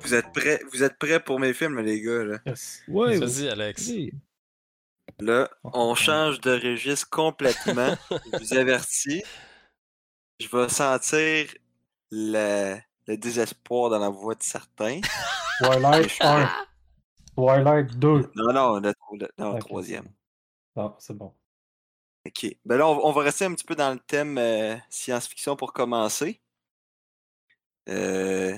Vous êtes prêts, vous êtes prêts pour mes films, les gars, là? Yes. Ouais, Vas-y, Alex. oui. Là, on change de registre complètement. Je vous avertis. Je vais sentir le, le désespoir dans la voix de certains. Twilight 1. Twilight 2. Non, non, le, le- non, troisième. Non, c'est bon. Ok. Ben là, on, on va rester un petit peu dans le thème euh, science-fiction pour commencer. Euh,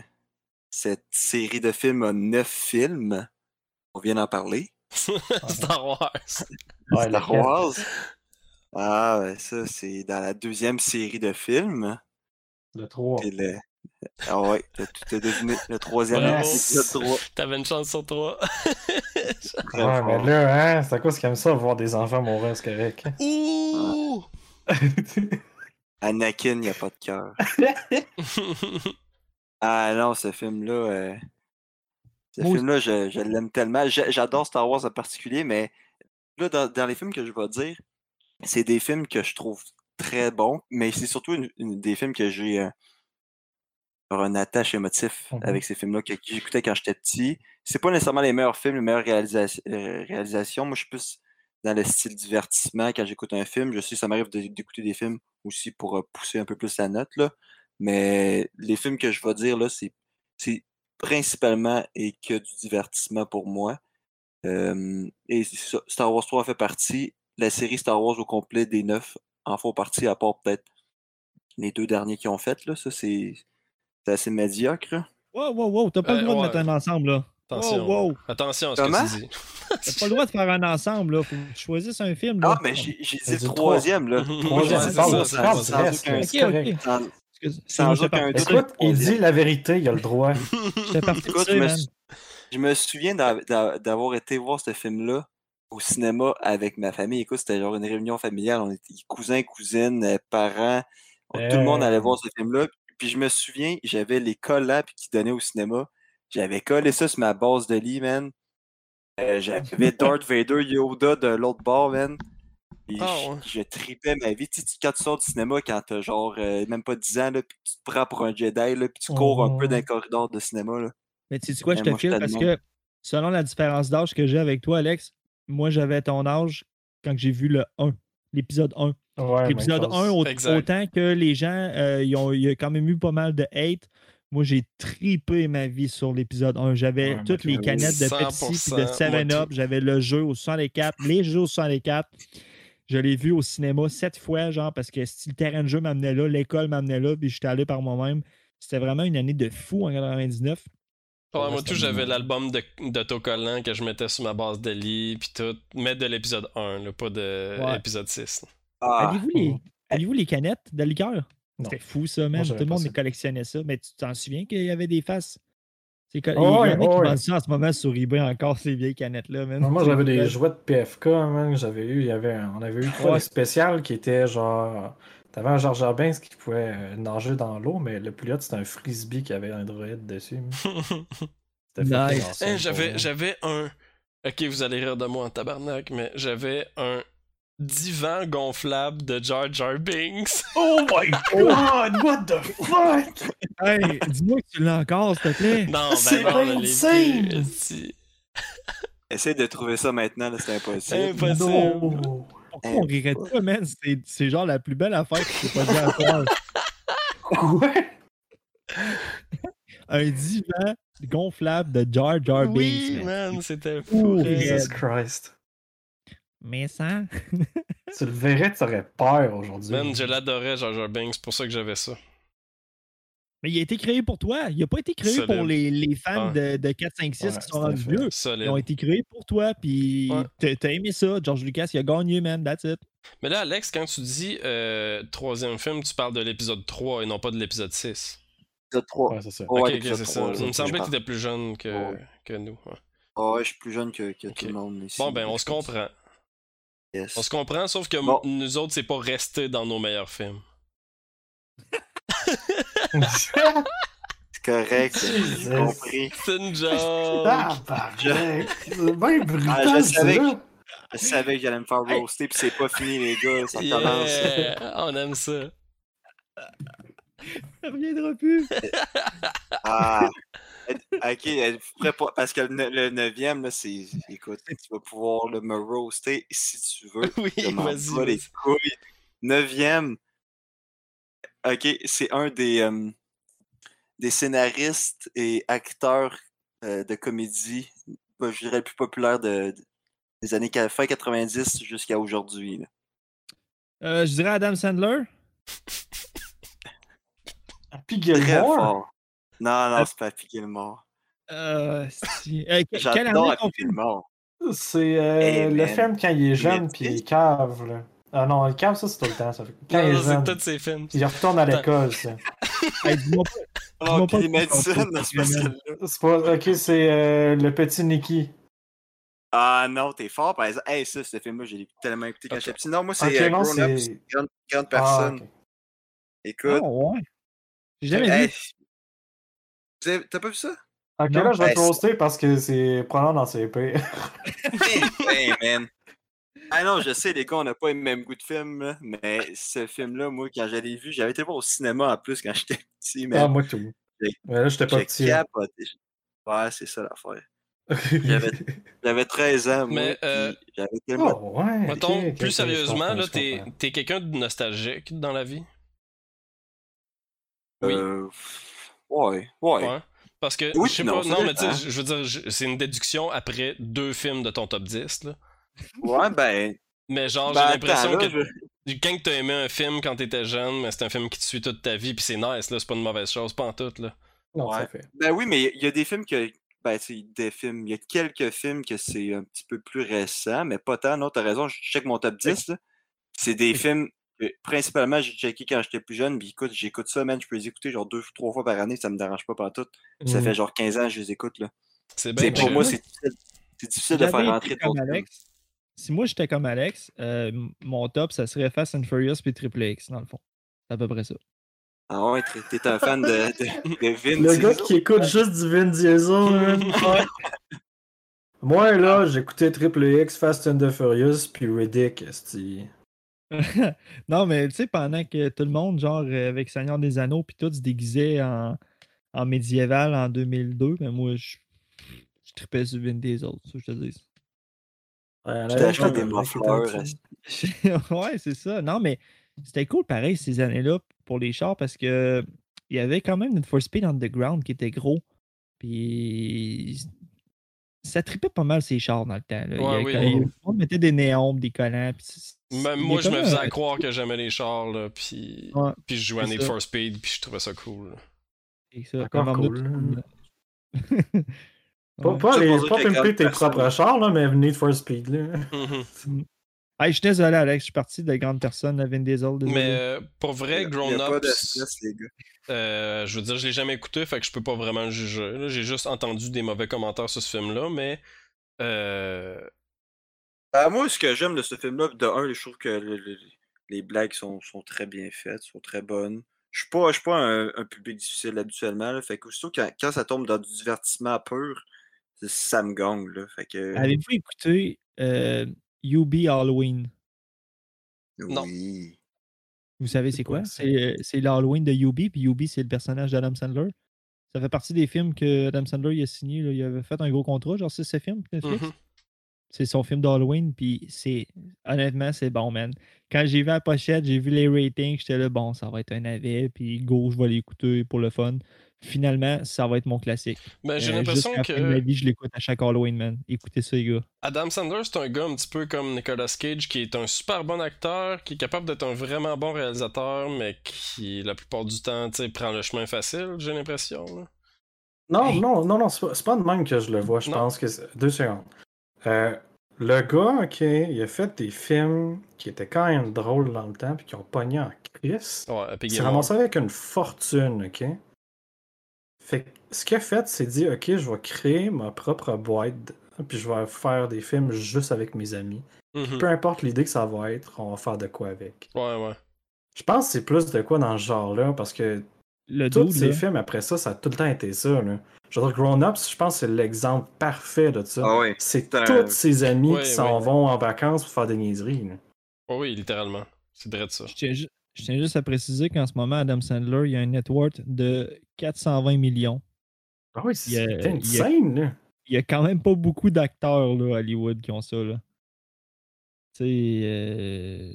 cette série de films a neuf films. On vient d'en parler. Star Wars. Ouais, Star? Wars. Ah, ouais, ça, c'est dans la deuxième série de films. Le 3. Et le... Ah ouais, t'as tout à deviné. Le troisième épisode 3. T'avais une chance sur trois. Très Ouais, fort. mais là, hein, c'est à cause qu'ils aiment ça, voir des enfants mourir, c'est correct. Ouh! Anakin, il a pas de cœur. Ah non, ce film-là. euh, Ce film-là, je, je l'aime tellement. J'a- J'adore Star Wars en particulier, mais là, dans, dans les films que je vais dire, c'est des films que je trouve très bons, mais c'est surtout une- une- des films que j'ai euh, un attache émotif Mhm. avec ces films-là que, que j'écoutais quand j'étais petit. C'est pas nécessairement les meilleurs films, les meilleures réalisa- euh, réalisations. Moi, je suis plus dans le style divertissement quand j'écoute un film. Je sais, ça m'arrive d'écouter des films aussi pour euh, pousser un peu plus la note, là. Mais les films que je vais dire, là, c'est c'est principalement et que du divertissement pour moi. Euh, et Star Wars 3 fait partie. La série Star Wars au complet des neuf en font partie, à part peut-être les deux derniers qui ont fait. Là. Ça, c'est c'est assez médiocre. Wow, wow, wow, t'as pas Euh, le droit ouais. de mettre un ensemble, là. Attention. Wow, wow. Attention à ce Comment? que tu dis. T'as pas le droit de faire un ensemble, là. Faut que tu choisisses un film, là. Ah, mais j'ai dit troisième. Là. Troisième, c'est ça, ça, sans aucun- doute. Écoute, il dit la vérité, il a le droit. Écoute, je me, je me souviens d'a- d'a- d'avoir été voir ce film-là au cinéma avec ma famille. Écoute, c'était genre une réunion familiale. On était cousins, cousines, euh, parents. Tout le monde Euh. allait voir ce film-là. Puis je me souviens, j'avais les collants qu'ils donnaient au cinéma. J'avais collé ça sur ma base de lit, man. Euh, J'avais Darth Vader, Yoda de l'autre bord, man. Ah, je- tripais ma vie. Tu sais, tu- quand tu sors du cinéma, quand t'as genre euh, même pas 10 ans, là, puis tu te prends pour un Jedi, là, puis tu cours un peu dans Mhm. le corridor de cinéma. Là. Mais tu sais quoi, je te file parce que selon la différence d'âge que j'ai avec toi, Alex, moi j'avais ton âge quand j'ai vu le 1, l'épisode 1. Ouais, chose. 1, au- Exact. autant que les gens, euh, il y a quand même eu pas mal de hate. Moi, j'ai tripé ma vie sur l'épisode 1. J'avais Ouais, toutes les canettes de Pepsi puis 100%, de moi, 7-Up. tout. J'avais le jeu au 64, les jeux au 64. Je l'ai vu au cinéma sept fois, genre, parce que si le terrain de jeu m'amenait là, l'école m'amenait là, puis j'étais allé par moi-même. C'était vraiment une année de fou en 99. Ouais, Ouais, moi, tout, j'avais l'album de- d'autocollant que je mettais sur ma base de lit, puis tout. Mais de l'épisode 1, là, pas de Ouais. l'épisode 6. Ah, Aviez-vous les, canettes de liqueur? C'était fou, ça, man. Moi, Tout le monde ça. collectionnait ça. Mais tu t'en souviens qu'il y avait des faces? C'est Oh, il y en a ouais, qui oh, vendent ça en ce moment sur eBay encore, ces vieilles canettes-là, man. Moi, j'avais des jouets de PFK, man, j'avais eu. Il y avait, un- on avait eu trois Ouais. des spéciales qui étaient genre. T'avais un Jar Jar Binks qui pouvait euh, nager dans l'eau, mais le plus hot, c'était un frisbee qui avait un droïde dessus. Nice. Hein, pour j'avais, j'avais un. Ok, vous allez rire de moi en tabarnak, mais j'avais un divan gonflable de Jar Jar Binks. Oh my god, what the fuck? Hey, dis-moi que tu l'as encore, s'il te plaît. Non, ben C'est insane! Essaye de trouver ça maintenant, c'est impossible. Impossible. No. Pourquoi on rirait toi, man? C'est, c'est genre la plus belle affaire que je t'ai pas dit encore. Quoi? Un divan gonflable de Jar Jar Binks. Oui, man. man, c'était fou. Jesus Christ. Mais ça. Tu le verrais, tu aurais peur aujourd'hui. Man, je l'adorais, Jar Jar Binks, c'est pour ça que j'avais ça. Mais il a été créé pour toi. Il a pas été créé Solide. pour les, les fans Ouais. de, de 4, 5, 6 Ouais, qui sont rendus vieux. Ils ont été créés pour toi, puis Ouais. t'as, aimé ça. George Lucas, il a gagné, man. That's it. Mais là, Alex, quand tu dis euh, troisième film, tu parles de l'épisode 3 et non pas de l'épisode 6. Épisode 3. Ouais, c'est ça. Ok, l'épisode c'est ça. 3, Il me semblait que tu étais plus jeune que, Ouais. que nous. ouais. Ah ouais, je suis plus jeune que, que tout le monde ici. Bon, ben, on se comprend. Yes. On se comprend, sauf que Bon. nous autres, c'est pas resté dans nos meilleurs films. C'est correct, j'ai compris. C'est une joke. Ah, barré. C'est bien Ah, brutal, je savais que- Je savais que j'allais me faire roaster, puis c'est pas fini, les gars. Ça commence. On aime ça. Ça reviendra plus. Ah. Ok, Parce que le ne- le neuvième, là, c'est. Écoute, tu vas pouvoir là, me roaster si tu veux. Oui, vas-y. les vas-y. couilles. Neuvième. Ok, c'est un des, euh, des scénaristes et acteurs euh, de comédie, bah, je dirais le plus populaire de, des années fin 90 jusqu'à aujourd'hui. Euh, je dirais Adam Sandler. Gilmore? Non, non, c'est pas Happy Gilmore. Euh, si- euh, que- quelle année? Gilmore. C'est euh, Hey, le film quand il est jeune puis il cave. Là. Ah non, le cave, ça c'est tout le temps. Ça. Quand Non, il est jeune, tous films. il retourne à l'école. ça. Hey, dis-moi pas- Oh, Dis-moi pas c'est pas vraiment. celle-là. C'est pas... Ok, c'est euh, le petit Nicky. Ah non, t'es fort par exemple. Hey, ça, ce film-là, j'ai tellement écouté quand j'étais petit. Non, moi, c'est Ok, euh, Grown c'est- grande, grande Ah, personne. ok. Écoute. Ah, ouais. J'ai jamais hey, vu. Vous avez- T'as pas vu ça? Ok, Non. là, je vais Hey, te roaster parce que c'est probablement dans ses pays. hey, man. Ah non, je sais, les gars, on n'a pas le même goût de film, là, mais ce film-là, moi, quand je l'ai vu, j'avais été voir au cinéma en plus quand j'étais petit, mais Ah, moi tout. Mais là, j'étais pas petit. capoté. Ouais, c'est ça l'affaire. J'avais- J'avais 13 ans, moi, Mais, euh, j'avais tellement... Oh, ouais. Mettons, plus sérieusement, là, t'es quelqu'un de nostalgique dans la vie? Oui. euh, ouais, ouais. Ouais. Parce que, Oui, je sais non, pas, non, mais tu sais, dépend. je veux dire, c'est une déduction après deux films de ton top 10, là. Ouais, ben... Mais genre, ben, j'ai l'impression attends, là, que je- quand t'as aimé un film quand t'étais jeune, mais c'est un film qui te suit toute ta vie, puis c'est nice, là, c'est pas une mauvaise chose, pas en tout, là. Non, Ouais. fait. Ben oui, mais il y a des films que. Ben, tu sais, des films. Il y a quelques films que c'est un petit peu plus récent, mais pas tant. Non, t'as raison, je check mon top 10. là. C'est des films principalement, j'ai checké quand j'étais plus jeune. Puis écoute, j'écoute ça, man. Je peux les écouter genre deux, trois fois par année, ça me dérange pas par tout. Ça Mm. fait genre 15 ans que je les écoute. Là. C'est bien pour moi, c'est difficile, c'est difficile de faire rentrer ton. Alex, si moi j'étais comme Alex, euh, mon top, ça serait Fast and Furious puis Triple X, dans le fond. C'est à peu près ça. Ah ouais, t'es- un fan de, de, de Vin Le gars qui écoute juste du Vin Diesel. man. Ouais. Moi, là, j'écoutais Triple X, Fast and the Furious, puis Riddick. non, mais tu sais, pendant que tout le monde, genre euh, avec Seigneur des Anneaux, puis tout se déguisait en, en médiéval en 2002, mais moi, je, je tripais sur Vin Diesel, ça je te dis. Ouais, acheté là, des là, ouais, c'est ça. Non, mais c'était cool pareil ces années-là pour les chars parce que il y avait quand même une for Speed Underground qui était gros. Puis ça tripait pas mal ces chars dans le temps. Là. Il y Ouais, oui. il On mettait des néons, des collants. Même moi, je me faisais un- croire que j'aimais les chars, là, puis... Ouais, puis je jouais à Need ça. for Speed, puis je trouvais ça cool. c'est ça, Encore comme cool, Arnold- Pas, Ouais. pas, les, pas tes propres chars, là, mais Need for Speed. Là. Mhm. Hey, je suis désolé, Alex, je suis parti de grande personne, la Vin Diesel. désolé. Mais euh, pour vrai, Grown pas de Ups, stress, les gars. euh, je veux dire, je l'ai jamais écouté, fait que je peux pas vraiment le juger. J'ai juste entendu des mauvais commentaires sur ce film-là, mais... Euh... Ben, moi, ce que j'aime de ce film-là, de un, je trouve que le- le- les blagues sont, sont très bien faites, sont très bonnes. Je suis pas, je suis pas un, un public difficile habituellement, là, fait que aussitôt quand, quand ça tombe dans du divertissement pur, ça me gagne, là. Fait que. Avez-vous écouté euh, UB Halloween? Non. Oui. Vous savez c'est quoi? C'est euh, c'est l'Halloween de UB, puis UB, c'est le personnage d'Adam Sandler. Ça fait partie des films que Adam Sandler il a signé. là. Il avait fait un gros contrat, genre c'est ce film, Netflix. C'est son film d'Halloween, puis c'est. Honnêtement, c'est bon, man. Quand j'ai vu la pochette, j'ai vu les ratings, j'étais là, bon, ça va être un navet, puis go, je vais l'écouter pour le fun. Finalement, ça va être mon classique. Ben, j'ai Euh, l'impression jusqu'à la que vie, je l'écoute à chaque Halloween, man. Écoutez ça, les gars. Adam Sandler, c'est un gars un petit peu comme Nicolas Cage, qui est un super bon acteur, qui est capable d'être un vraiment bon réalisateur, mais qui, la plupart du temps, tu sais, prend le chemin facile, j'ai l'impression. Non, non, non, non, c'est pas, pas de même que je le vois. Je Non. pense que. c'est- Deux secondes. Euh, le gars, ok, il a fait des films qui étaient quand même drôles dans le temps, puis qui ont pogné en crise. Ouais, Il s'est ramassé avec une fortune, ok? Fait que ce qu'il a fait, c'est dit, ok, je vais créer ma propre boîte, puis je vais faire des films juste avec mes amis. Mhm. Peu importe l'idée que ça va être, on va faire de quoi avec. Ouais, ouais. Je pense que c'est plus de quoi dans ce genre-là, parce que le tous dude, ces là, films après ça, ça a tout le temps été ça. Là. Je veux dire, Grown Ups, je pense que c'est l'exemple parfait de ça. Ah ouais. C'est tous ses amis Ouais, qui s'en ouais. vont en vacances pour faire des niaiseries. là. Oh oui, littéralement. C'est vrai de ça. je tiens, je tiens juste à préciser qu'en ce moment, Adam Sandler, il y a un net worth de 420 millions. Ah oui, c'est insane. Là. Il y a quand même pas beaucoup d'acteurs là, à Hollywood qui ont ça. Là. Tu sais, euh,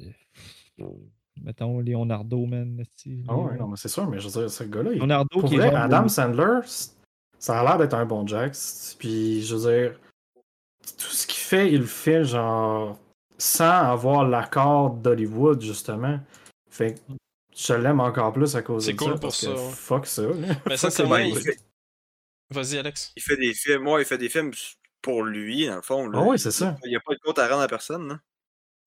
mettons Leonardo, man. Ah ouais, non, mais c'est sûr, mais je veux dire, ce gars-là, il- Leonardo pour qui vrai, Adam le- Sandler, ça a l'air d'être un bon Jack. Puis, je veux dire, tout ce qu'il fait, il le fait genre sans avoir l'accord d'Hollywood, justement. Fait que je l'aime encore plus à cause C'est de cool ça. pour parce ça, que ouais. Fuck ça. Mais Ouais, Hollywood. il, fait, Vas-y, Alex. il fait des films. Moi, il fait des films pour lui, dans le fond. Là. Ah ouais, c'est ça. Il n'y a pas de compte à rendre à personne.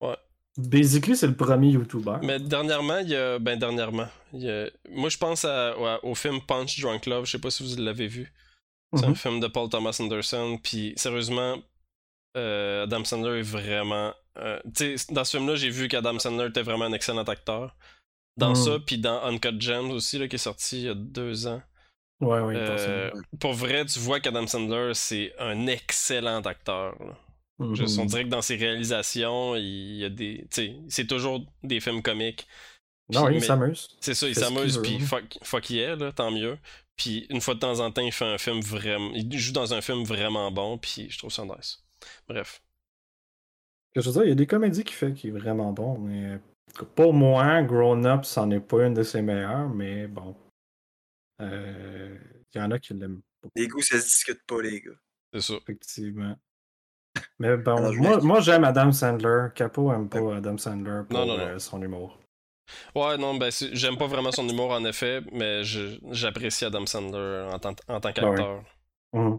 Là. Basically, c'est le premier YouTuber. Mais dernièrement, il y a. Ben, dernièrement. il y a- Moi, je pense à- ouais, au film Punch Drunk Love. Je sais pas si vous l'avez vu. C'est un Mhm. film de Paul Thomas Anderson. Puis, sérieusement, euh, Adam Sandler est vraiment. Euh, dans ce film-là, j'ai vu qu'Adam Sandler était vraiment un excellent acteur. Dans Mhm. ça, puis dans Uncut Gems aussi, là, qui est sorti il y a deux ans. Ouais, ouais, Euh, pour vrai, tu vois qu'Adam Sandler, c'est un excellent acteur. Je-. On dirait que dans ses réalisations, il y a des. C'est toujours des films comiques. Non, Puis- il s'amuse. C'est ça, il s'amuse, puis veut. fuck, fuck yeah, là, tant mieux. Puis une fois de temps en temps, il fait un film vraiment. Il joue dans un film vraiment bon, puis je trouve ça nice. Bref. Que je veux dire, il y a des comédies qu'il fait qui est vraiment bon, mais pour moi, Grown Up, c'en est pas une de ses meilleures, mais bon. Euh, Il y en a qui l'aiment pas, Les goûts, ça se discute pas, les gars. C'est ça. effectivement. Mais bon, Alors, moi, j'aime Adam Sandler. Capo aime pas Adam Sandler pour Non, non, non. euh, son humour. Ouais, non, ben, j'aime pas vraiment son humour en effet, mais j'apprécie Adam Sandler en tant, en tant qu'acteur. Mhm.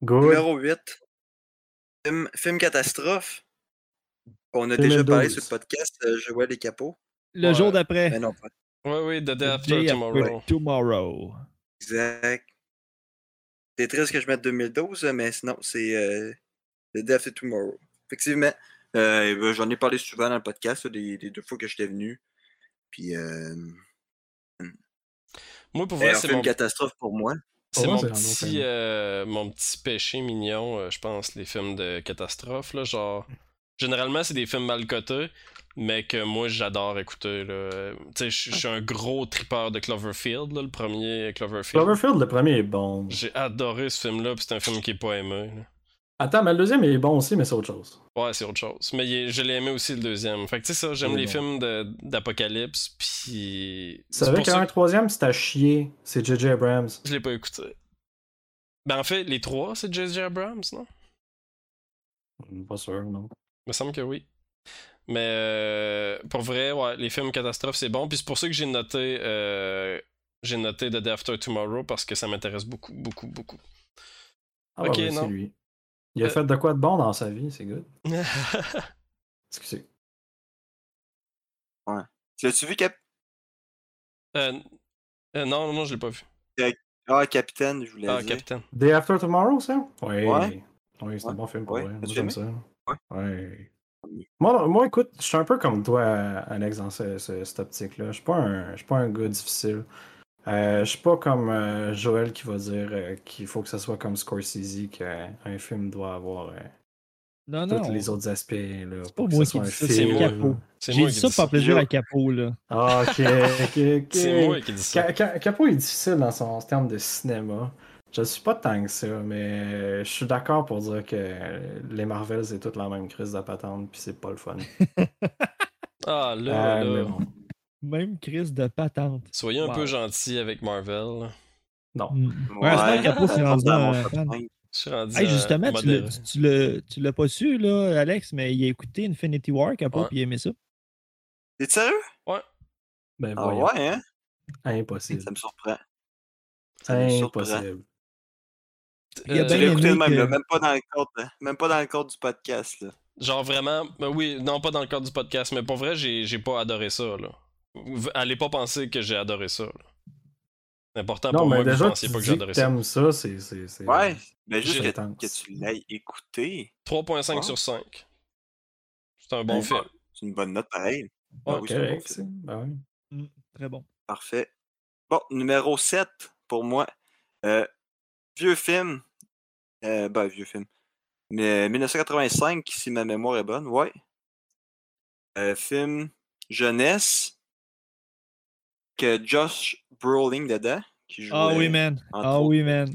Numéro 8. Film, film catastrophe. On a 2012. déjà parlé sur le podcast, euh, Joël et Capot. Le Ouais. jour d'après. Mais non, pas Ouais, oui, The Day The After Day Tomorrow. After Tomorrow. exact. C'est triste que je mette 2012, mais sinon, c'est euh, The Day After Tomorrow. Effectivement, euh, ben, j'en ai parlé souvent dans le podcast, là, des, des deux fois que j'étais venu. Puis, euh, Moi, pour vrai, un c'est film mon, catastrophe pour moi. C'est mon, petit, euh, mon petit péché mignon, euh, je pense, les films de catastrophe. Là, genre, généralement, c'est des films mal cotés, mais que moi, j'adore écouter. là. Tu sais, je suis un gros tripeur de Cloverfield, là, le premier Cloverfield. Cloverfield, le premier est bon. J'ai adoré ce film-là, puis c'est un film qui est pas aimé. là. Attends, mais le deuxième il est bon aussi, mais c'est autre chose. Ouais, c'est autre chose. Mais est- je l'ai aimé aussi le deuxième. Fait que tu sais ça, j'aime les bon. films d'apocalypse, puis. C'est savais pour qu'il y ça a un que troisième, c'est à chier. C'est J.J. Abrams. je l'ai pas écouté. Ben en fait, les trois, c'est J.J. Abrams, non? Hmm, Pas sûr, non. Il me semble que oui. Mais euh, pour vrai, ouais, les films catastrophes, c'est bon. Puis c'est pour ça que j'ai noté, euh, j'ai noté The Day After Tomorrow parce que ça m'intéresse beaucoup, beaucoup, beaucoup. Ah, Ok, ouais, ouais, non. lui. Il a Euh, fait de quoi de bon dans sa vie, c'est good. Excusez. Tu l'as-tu vu, Cap... Euh, euh, non, non, je l'ai pas vu. Ah, Capitaine, je voulais Ah, dire. Capitaine. Day After Tomorrow, ça? Oui. Ouais. Oui, c'est un Ouais. bon film pour Ouais. vrai. Moi, j'aime ça. Ouais. Ouais. Moi, moi, écoute, je suis un peu comme toi, Alex, dans ce- ce- cette optique-là. Je suis pas un, je suis pas un gars difficile. Euh, je suis pas comme euh, Joël qui va dire euh, qu'il faut que ça soit comme Scorsese, qu'un film doit avoir euh, Non, non. tous les autres aspects. Là, C'est pour pas que moi qui soit dis un ça, c'est film. Capo. C'est J'ai dit ça par plaisir à Capo, là. Ah, ok, ok, ok. C'est moi qui dis ça. Ca- Ca- Capo est difficile dans son terme de cinéma. Je suis pas tant que ça, mais je suis d'accord pour dire que les Marvels, c'est toute la même crise de patente, puis c'est pas le fun. Ah là, Euh, là. mais bon. Même crise de patente. Soyez un Wow. peu gentil avec Marvel. Non. Mm. Ouais, c'est Capo, c'est rendu dans un mon top fan. 5. Je suis rendu Hey, à justement, tu l'as- modéré. tu- tu l'as tu l'as pas su, là, Alex, mais il a écouté Infinity War, Capo, Ouais. puis il a aimé ça. T'es sérieux? Ben Ah voyons. ouais, hein? Impossible. Ça me surprend. Ça. Impossible. Il a Euh, Tu bien l'as écouté aimé même, que- là, même pas dans le cadre, même pas dans le cadre du podcast, là. Genre vraiment, ben oui, non pas dans le cadre du podcast, mais pour vrai, j'ai j'ai pas adoré ça, là. Allez pas penser que j'ai adoré ça. C'est important Non, pour moi que vous déjà, pensiez pas que j'ai que adoré ça. ça, c'est... Ouais, mais juste que, que tu l'aies écouté, 3.5 Ouais. sur 5. C'est un bon Ouais. film. c'est une bonne note pareil. Ouais, Ah oui, bon. Ben oui. Mm, Très bon. Parfait. Bon, numéro 7 pour moi. Euh, vieux film. Euh, ben, vieux film. Mais 1985, si ma mémoire est bonne, ouais. Euh, film jeunesse. Que Josh Brolin dedans. Qui jouait, Ah oui, man. Ah autres. oui, man.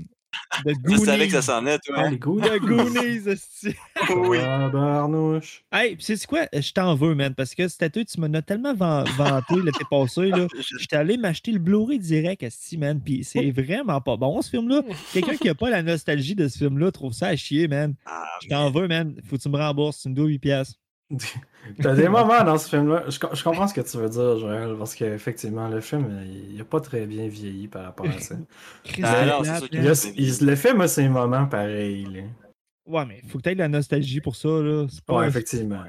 The Je savais que ça Goonies. s'en est, toi. Ah, hein? les. The Goonies, esti. oui. Ah, barnouche. Hey, pis c'est quoi? Je t'en veux, man, parce que cette tu m'en as tellement van- vanté l'été passé, là. Je- J'étais allé m'acheter le Blu-ray direct, esti, man, pis c'est vraiment pas bon, ce film-là. Quelqu'un qui a pas la nostalgie de ce film-là trouve ça à chier, man. Ah, Je t'en veux, man. Faut que tu me rembourses. Tu me dois 8 piastres. T'as des moments dans ce film-là. Je, je comprends ce que tu veux dire, Joël, parce qu'effectivement, le film, il n'a pas très bien vieilli par rapport à ça. Ah non, sûr Il a- il- le film a ses moments pareils. là. Ouais, mais faut que t'aies de la nostalgie pour ça, là. C'est pas Ouais, effectivement.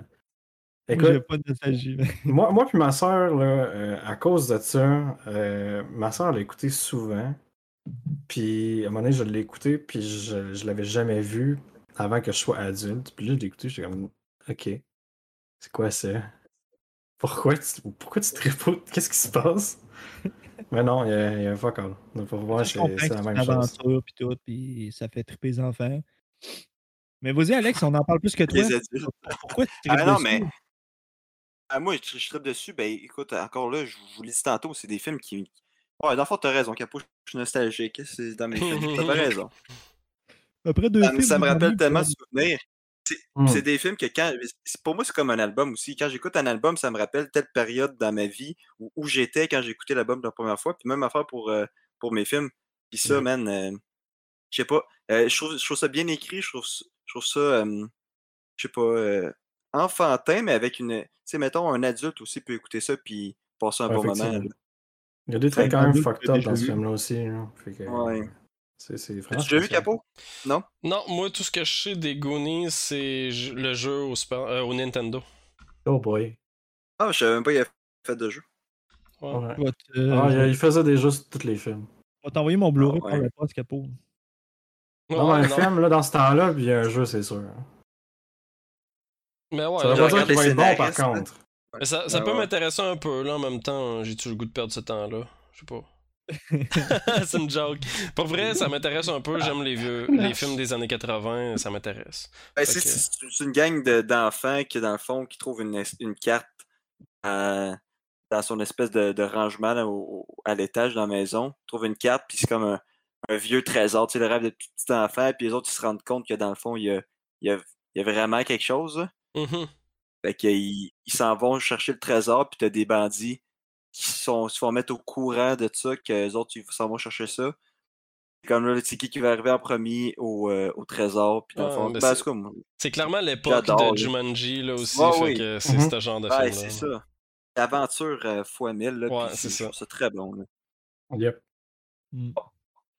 Écoute, pas de nostalgie. moi, moi puis ma soeur, là, euh, à cause de ça, euh, ma soeur l'a écouté souvent. Puis à un moment donné, je l'ai écouté, puis je, je l'avais jamais vu avant que je sois adulte. Puis là, je l'ai écouté, j'étais comme, OK, c'est quoi ça? Pourquoi tu, pourquoi tu te répètes? Qu'est-ce qui se passe? Mais non, il y a, il y a un fuck all. Donc, Pour moi, je c'est la même chose. aventure, puis tout, puis ça fait triper les enfants. Mais vas-y, Alex, on en parle plus que toi. Pourquoi tu Ah tripes non, dessus? mais. Ah, moi, je, je tripe dessus. Ben, écoute, encore là, je vous l'ai dit tantôt, c'est des films qui. Ouais, dans le fond, t'as raison, Capo, je suis nostalgique. C'est dans mes films. T'as pas raison. Après deux Ça, films, ça me rappelle tellement de- souvenirs. Hmm. C'est des films que quand. Pour moi, c'est comme un album aussi. Quand j'écoute un album, ça me rappelle telle période dans ma vie où, où j'étais quand j'écoutais l'album la première fois. Puis même affaire pour, euh, pour mes films. Puis ça, man, euh, je sais pas. euh, je, trouve, je trouve ça bien écrit. Je trouve, ça- je trouve ça, euh, je sais pas, euh, enfantin, mais avec une. Tu sais, mettons, un adulte aussi peut écouter ça puis passer un Ouais, bon moment. là. Il y a des trucs Ouais, quand même fucked up dans ce film-là aussi. là. Fait que, Ouais. C'est As-tu vraiment déjà vu. Capo? Non? Non, moi, tout ce que je sais des Goonies, c'est le jeu au, Super- euh, au Nintendo. Oh boy. Ah, je savais même pas qu'il y avait fait de jeu. Ouais. Euh, Ah, il, faisait déjà sur tous les films. je vais t'envoyer mon Blu-ray Ah, ouais. le poste, Capo. Non, Ouais, un non. film, là, dans ce temps-là, puis il y a un jeu, c'est sûr. Mais ouais, ça veut dire qu'il va être bon, par contre. mais ça, ça Ouais, peut ouais. m'intéresser un peu, là, en même temps, j'ai-tu le goût de perdre ce temps-là? Je sais pas. C'est une joke. Pour vrai, ça m'intéresse un peu, j'aime les vieux, les films des années 80, ça m'intéresse. Ben, c'est, que- c'est- c'est une gang de- d'enfants qui, dans le fond, qui trouvent une, carte euh, dans son espèce de, de rangement là, au- au- à l'étage dans la maison. Ils trouvent une carte, puis c'est comme un, un vieux trésor. Tu sais, le rêve de tout petit enfant, puis les autres, ils se rendent compte que dans le fond, il y a, il y a, il y a vraiment quelque chose. Mhm. Fait qu'ils ils s'en vont chercher le trésor, puis t'as des bandits qui sont, se font mettre au courant de ça, que les autres, ils s'en vont chercher ça. C'est Comme là, c'est qui qui va arriver en premier au, euh, au trésor, puis dans le Ah, fond, ben, c'est- c'est comme, C'est clairement l'époque de. Jumanji, là aussi, Ouais, fait oui. que c'est Mhm. ce genre de Ouais, film c'est ça. L'aventure euh, fois 1000, là, Ouais, c'est c'est, je ça. trouve ça très bon. là. Yep. Mm.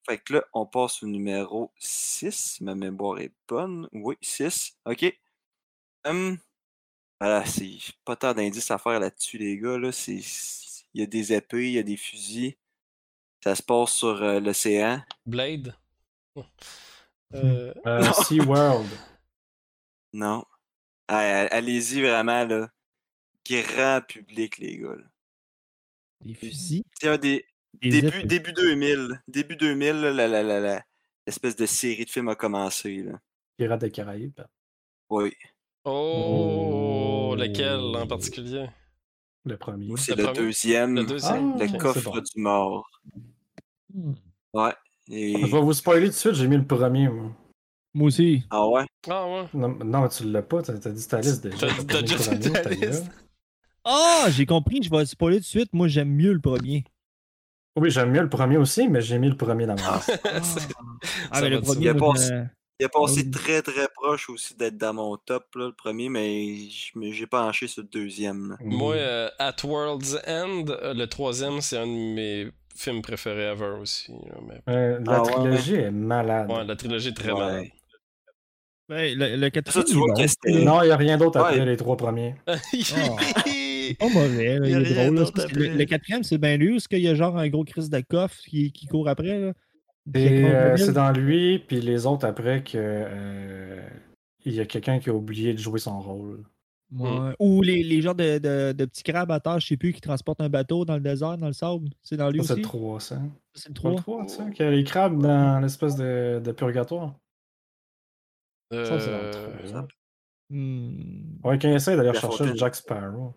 Fait que là, on passe au numéro 6, si ma mémoire est bonne. Oui, 6. OK. Hum, voilà, c'est pas tant d'indices à faire là-dessus, les gars. Là. C'est, il y a des épées, il y a des fusils. Ça se passe sur euh, l'océan. Blade? Euh, Euh, Non. SeaWorld. Non. Allez-y vraiment, là. Grand public, les gars. là. Des fusils? C'est un des, Des début, début 2000. Début 2000, là, la, la, la, la- l'espèce de série de films a commencé. Là. Pirates des Caraïbes. Oui. Oh, Oh. lequel en particulier? Le premier. Moi, c'est Le deuxième. Le deuxième? Ah, Le coffre bon. du mort. Hmm. Ouais. Et... Je vais vous spoiler tout de suite, j'ai mis le premier. Moi. Moi aussi. Ah ouais? Ah ouais. Non, non, mais tu l'as pas, t'as dit ta liste déjà. T'as- déjà dit ta liste. Ah, j'ai compris, je vais spoiler tout de suite. Moi, j'aime mieux le premier. Oui, j'aime mieux le premier aussi, mais j'ai mis le premier dans ma Ah. liste. Ah, C'est- ah mais le premier, Il y a Il a passé oui. très très proche aussi d'être dans mon top, là, le premier, mais j'ai penché sur le deuxième. là. Moi, euh, At World's End, euh, le troisième, c'est un de mes films préférés ever aussi. là, mais... Euh, la Ah ouais, trilogie est malade. Ouais, la trilogie est très Ouais. malade. Ouais, le, le Ça, quatrième. tu vois bon, Non, il n'y a rien d'autre après les trois premiers. c'est pas mauvais, il est drôle. là. Le, quatrième, c'est bien lui, ou est-ce qu'il y a genre un gros Chris de coffre qui, qui court après? Là? Euh, le c'est dans lui, puis les autres après que euh, il y a quelqu'un qui a oublié de jouer son rôle. Ouais. Ou les, les genres de, de, de petits crabes à terre, je sais plus, qui transportent un bateau dans le désert, dans le sable. C'est dans lui Ça, c'est aussi? le 3, ça. C'est le Pas 3. le 3, ça, qu'il y a les crabes dans l'espèce de, de purgatoire. Ça, c'est dans le Euh, 3. hein. Hmm. Ouais, quand il essaie d'aller chercher fontaine. Jack Sparrow.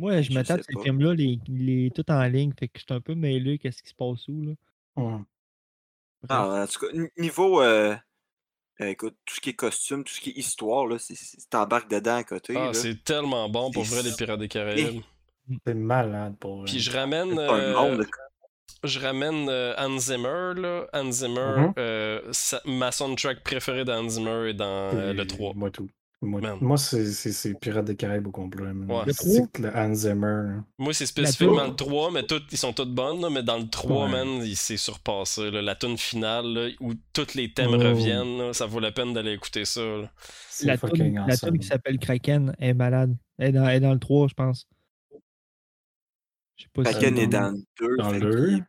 Ouais, je Je m'attends sais à ces films-là, les, les tout en ligne, fait que je suis un peu mêlé, qu'est-ce qui se passe où, là. Ah, en tout cas, niveau. euh, euh, écoute, tout ce qui est costume, tout ce qui est histoire, là, t'embarques dedans à côté. Ah, c'est tellement bon pour vrai, les Pirates des Caraïbes. C'est malade pour vrai. Puis je ramène. C'est pas un euh, monde. Je ramène euh, Hans Zimmer, là. Hans Zimmer, Mhm. euh, sa- ma soundtrack préférée d'Hans Zimmer est dans euh, le Et 3. Moi, tout. Moi, c'est Pirates des Caraïbes au complet. Ouais. Le le Hans Zimmer. Moi, c'est spécifiquement le 3, mais toutes, ils sont toutes bonnes, là, mais dans le 3, Ouais. man, il s'est surpassé. là. La tune finale, là, où tous les thèmes Oh. reviennent, là, ça vaut la peine d'aller écouter ça. La awesome. toune qui s'appelle Kraken est malade. Elle est dans, elle est dans le 3, je pense. Je sais pas si. Kraken dans- est dans le 2. Dans le qu'il- 2.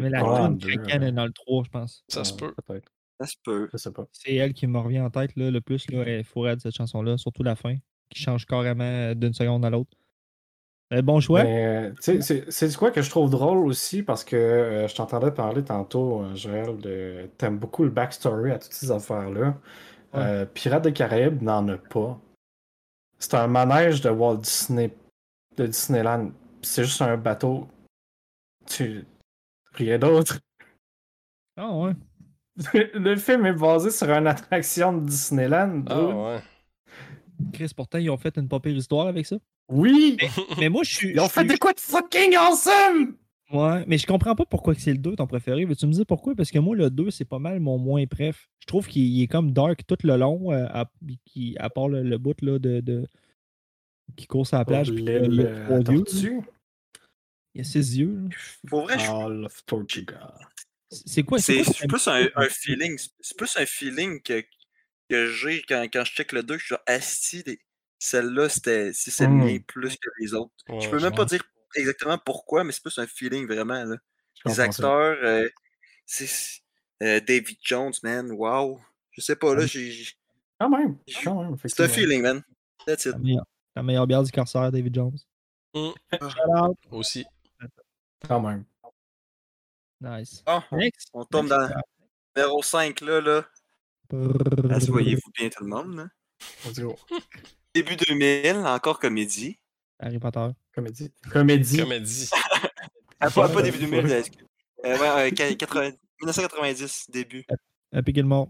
Mais la toune deux, Kraken ouais. est dans le 3, je pense. Ça se peut. Peut-être. Ça se peut. C'est elle qui me revient en tête là, le plus. Là, elle est de cette chanson-là, surtout la fin, qui change carrément d'une seconde à l'autre. Euh, bon choix. Mais, tu sais, c'est- quoi que je trouve drôle aussi parce que euh, je t'entendais parler tantôt, euh, Joël, de t'aimes beaucoup le backstory à toutes ces affaires-là. Ouais. Euh, Pirates des Caraïbes n'en a pas. C'est un manège de Walt Disney, de Disneyland. C'est juste un bateau. Tu... Rien d'autre. Ah ouais. le film est basé sur une attraction de Disneyland. Ah dude. ouais. Chris, pourtant, ils ont fait une pas pire histoire avec ça. Oui! Mais moi, je suis. Ils ont fait des quoi de fucking awesome! Ouais, mais je comprends pas pourquoi c'est le 2 ton préféré. Veux-tu me dire pourquoi? Parce que moi, le 2, c'est pas mal mon moins préf. Je trouve qu'il il est comme dark tout le long, euh, à, qui, à part le, le bout là, de, de- qui court sur la plage. puis il y a euh. Il y a six yeux. là. Pour vrai, je- All of Tortuga. C'est quoi? c'est plus un, un feeling. C'est plus un feeling que, que j'ai quand, quand je check le 2. Je suis genre, asti, celle-là, c'était si c'est Mm. mien plus que les autres. Ouais, je peux je même pas dire exactement pourquoi, mais c'est plus un feeling vraiment. Là. Les acteurs, euh, c'est euh, David Jones, man, wow. Je sais pas, là, j'ai. Quand même, C'est un feeling, man. That's it. La meilleure, la meilleure bière du corsaire, David Jones. Mm. Shout out. Aussi. Quand même. Nice. Bon, Next. on tombe dans numéro 5, là. là. Brrr. Asseyez-vous bien, tout le monde. go. Début 2000, encore comédie. Harry Potter. Comédie. Comédie. Comédie. Ah, pas, pas début 2000, ouais. euh, excuse. Euh, ouais, euh, qua- 80 1990, début. Happy Gilmore.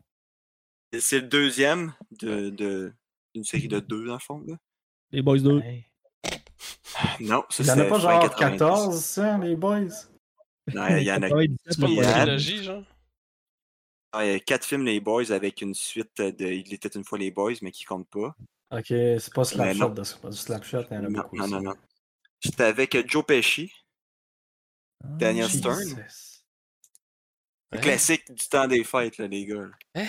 C'est le deuxième de, de, d'une série de deux, dans le fond. Là. Les Boys 2. Hey. Non, ça Il y en a c'est pas genre 90. 14, ça, les boys? Non, il y en a, 97, C'est pas une Yeah. le trilogie, genre? ah, il y a quatre films, Les Boys, avec une suite de Il était une fois les Boys, mais qui compte pas. Ok, c'est pas Slapshot, c'est pas du Slapshot, il y en a Non, beaucoup. non, aussi. non, non. C'était avec euh, Joe Pesci, Ah, Daniel. Stern. Jesus. le Hein? classique du temps des fêtes, là, les gars. là.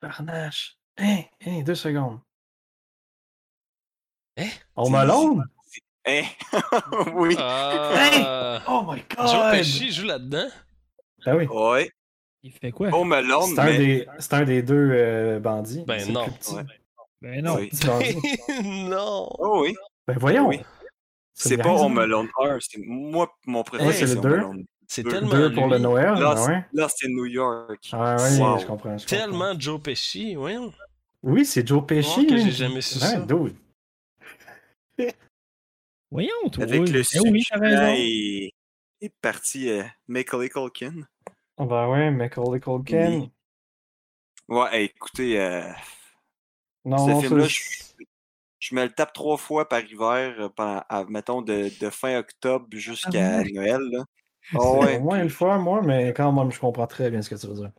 Tabarnache. Hein, hein, deux secondes. Hein? On Malone? Hein? oui. Ah! Oh my god! Joe Pesci joue là-dedans? Ah oui. Ouais. Il fait quoi? Home Alone, C'est un, mais... des, c'est un des deux euh, bandits. Ben non. plus petit. Ouais. Ben non. Oui. Non! Oh oui. Ben voyons! Oui. C'est pas Home hein? Alone 1. C'est moi, mon préféré, c'est c'est le Home deux. Alone. C'est Deux. tellement Deux pour le. Noël, Là, ben ouais. Là, c'est New York. Ah Wow. je comprends. je comprends. Tellement Joe Pesci, voyons. Oui, c'est Joe Pesci. Oh, que j'ai jamais su Ouais, ça. dude. Voyons, toi. Avec le Eh oui, t'as succulent raison. et, et parti euh, Macaulay Culkin. Ben ouais, Macaulay Culkin. Oui. Ouais, écoutez, euh, Non, ce film-là, je, je me le tape trois fois par hiver, euh, pendant, à- mettons, de, de fin octobre jusqu'à Ah Noël. Là. Oh, ouais, au moins une fois, moi, mais quand même, je comprends très bien ce que tu veux dire.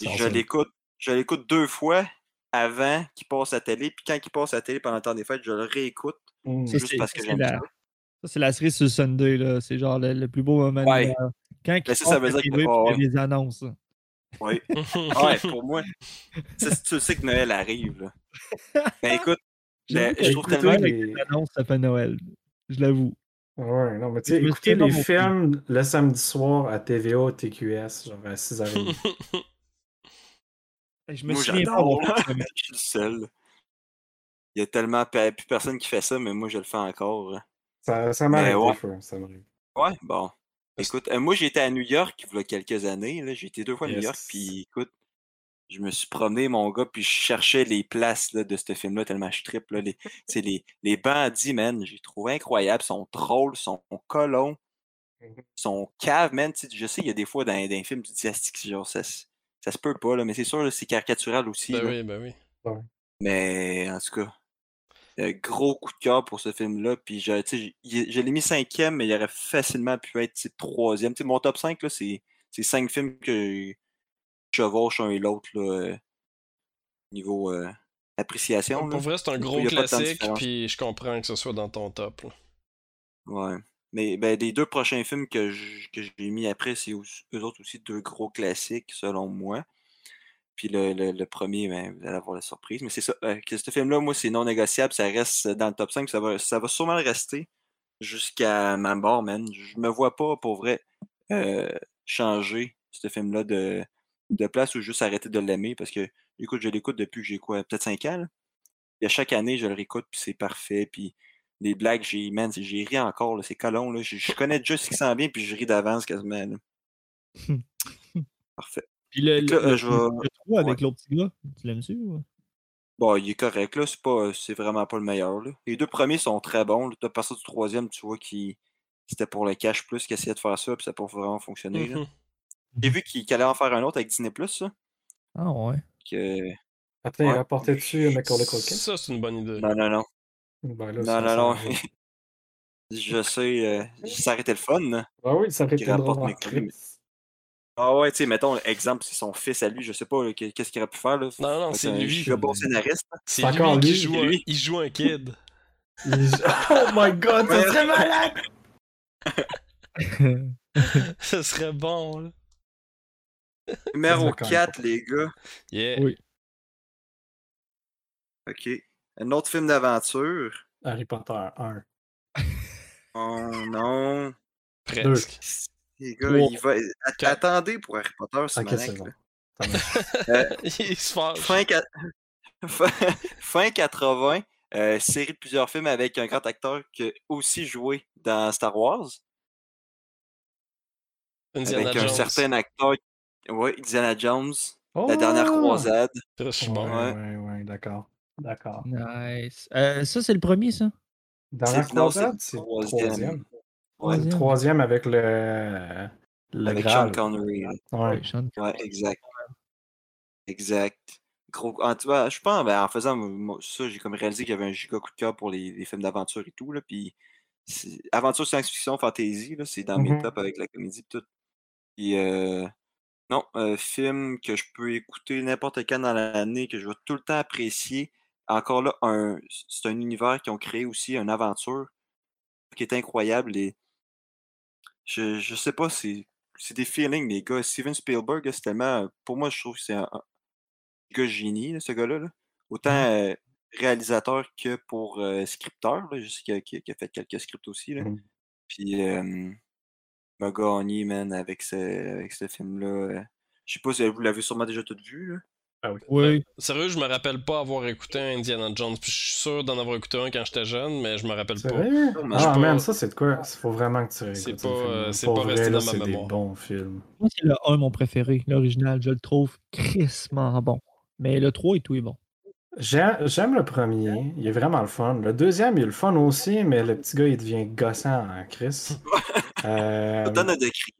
Je l'écoute. Je l'écoute deux fois avant qu'il passe à la télé, puis quand il passe à la télé pendant le temps des fêtes, je le réécoute Mm. Ça, juste parce que j'aime la- ça. Ça, c'est la cerise sur le Sunday, là. C'est genre le, le plus beau moment Ouais. de l'hiver. Quand il Ben, ça, ça veut dire que- TV, oh, puis il y a des annonces. Oui. Ah ouais, pour moi, ça, tu sais que Noël arrive. Là. Ben écoute, le- que je trouve tellement. avec les- les annonces, ça fait Noël. Je l'avoue. Ouais, non, mais tu sais, Je dans les films le samedi soir à TVA, TQS, genre à 6h30. Je me Moi, souviens pas ça, Je suis le seul. il y a tellement plus personne qui fait ça, mais moi, je le fais encore. hein. Ça, ça m'arrive ouais. des fois, ça m'arrive. Ouais, bon. Écoute, euh, moi, j'étais à New York il y a quelques années. là. J'ai été deux fois à New Yes. York, puis écoute, je me suis promené, mon gars, puis je cherchais les places là, de ce film-là, tellement je trippe. Là, les, les, les bandits, man, j'ai trouvé incroyable. Ils sont drôles, ils sont colons, Mhm. ils sont caves, man. Je sais, il y a des fois dans, dans les films, tu dis, genre, ça, se- ça se peut pas, là, mais c'est sûr, c'est caricatural aussi. Ben là. oui, ben oui. Mais en tout cas, gros coup de cœur pour ce film-là. Puis je, l'ai mis cinquième, mais il aurait facilement pu être troisième. Mon top 5, là, c'est cinq films que je chevauche un et l'autre euh, niveau euh, appréciation. là. Pour vrai, c'est un gros classique, puis je comprends que ce soit dans ton top. là. Ouais. Mais ben, les deux prochains films que j'ai mis après, c'est eux autres aussi deux gros classiques, selon moi. Puis le, le- le premier, ben, vous allez avoir la surprise. Mais c'est ça. euh, que ce film-là, moi, c'est non négociable. Ça reste dans le top 5. Ça va, ça va sûrement le rester jusqu'à ma mort, man. Je me vois pas, pour vrai, euh, changer ce film-là de, de place ou juste arrêter de l'aimer. Parce que, écoute, je l'écoute depuis que j'ai quoi, peut-être 5 ans. là. Et à chaque année, je le réécoute, puis c'est parfait. Puis les blagues, j'ai, man, j'ai ri encore, là, c'est colon, là. Je, je connais déjà ce qui s'en vient, puis je ris d'avance quasiment, là. Parfait. Puis le, là, le, euh, je le- vais- le trou avec l'autre petit gars, tu l'aimes-tu? Bon, il est correct, là. C'est pas, c'est vraiment pas le meilleur, là. Les deux premiers sont très bons. Là. À partir du troisième, tu vois qu'il c'était pour le cash plus qu'il essayait de faire ça, puis ça n'a pas vraiment fonctionné, là. Mhm. J'ai vu qu'il qu'il allait en faire un autre avec Disney+, ça. Ah ouais. Que... Attends, il Ouais. rapportait-tu Macaulay Culkin? Ça, c'est une bonne idée. Non, non, non. Ben là, Non, non, non. je sais, euh, ça aurait été le fun, là. Ah oui, ça aurait Qui été rapporte drôle en Macaulay, mais- Christ. Ah ouais, tu sais, mettons, exemple, c'est son fils à lui, je sais pas, qu'est-ce qu'il aurait pu faire, là. Non, non, c'est lui. giga bon scénariste. C'est lui encore qui lui, joue, c'est un, lui. il joue un kid. Oh my god, ça serait malade! Ce serait bon, là. Numéro me connais 4, pas. les gars. Yeah. Oui. OK. Un autre film d'aventure. Harry Potter 1. Oh non. Presque. Les gars, il va... Attendez pour Harry Potter, c'est Ok, c'est bon. Ça marche. Euh, il se fâche. fin, fin, fin 80, euh, série de plusieurs films avec un grand acteur qui a aussi joué dans Star Wars. Indiana avec un certain acteur. Oui, Indiana Jones. La dernière Oh! croisade. Suis Ouais, bon. Ouais. ouais, ouais, d'accord. D'accord. nice. Euh, ça, c'est le premier, ça? Non, c'est croisade, le c'est le troisième. troisième. Ouais. Le Troisième. troisième avec le. Le avec Graal. Sean Connery. là. Ouais. Ouais, Sean- Ouais, exact. Exact. Gros, en, tout cas, je pense, ben, en faisant moi, ça, j'ai comme réalisé qu'il y avait un giga coup de cœur pour les, les films d'aventure et tout. Là, puis aventure, science-fiction, fantasy, là, c'est dans mes Mhm. tops avec la comédie et tout. Puis, euh, non, un film que je peux écouter n'importe quand dans l'année, que je vais tout le temps apprécier. Encore là, un, c'est un univers qui ont créé aussi, une aventure qui est incroyable. Et je, je sais pas, c'est c'est des feelings, les gars. Steven Spielberg, là, c'est tellement. Pour moi, je trouve que c'est un, un gars génie, là, ce gars-là. là. Autant euh, réalisateur que pour euh, scripteur. Je sais qu'il a, qu'il fait quelques scripts aussi. Là. Mhm. Puis, euh, il m'a gagné, man, avec ce, avec ce film-là. euh. Je sais pas si vous l'avez sûrement déjà tout vu. Ah oui. Oui. Sérieux, je me rappelle pas avoir écouté un Indiana Jones. Puis je suis sûr d'en avoir écouté un quand j'étais jeune, mais je me rappelle pas. Ah, man, pas. ça, c'est de quoi? Il faut vraiment que tu réécoutes C'est ce pas, euh, c'est Pour pas vrai, resté là, dans ma c'est des mémoire. bons films. Moi, c'est le 1, mon préféré, l'original. Je le trouve crissement bon. Mais le 3 et tout est bon. J'ai- J'aime le premier, il est vraiment le fun. Le deuxième, il est le fun aussi, mais le petit gars, il devient gossant en Chris. Euh, Ça donne à décrire.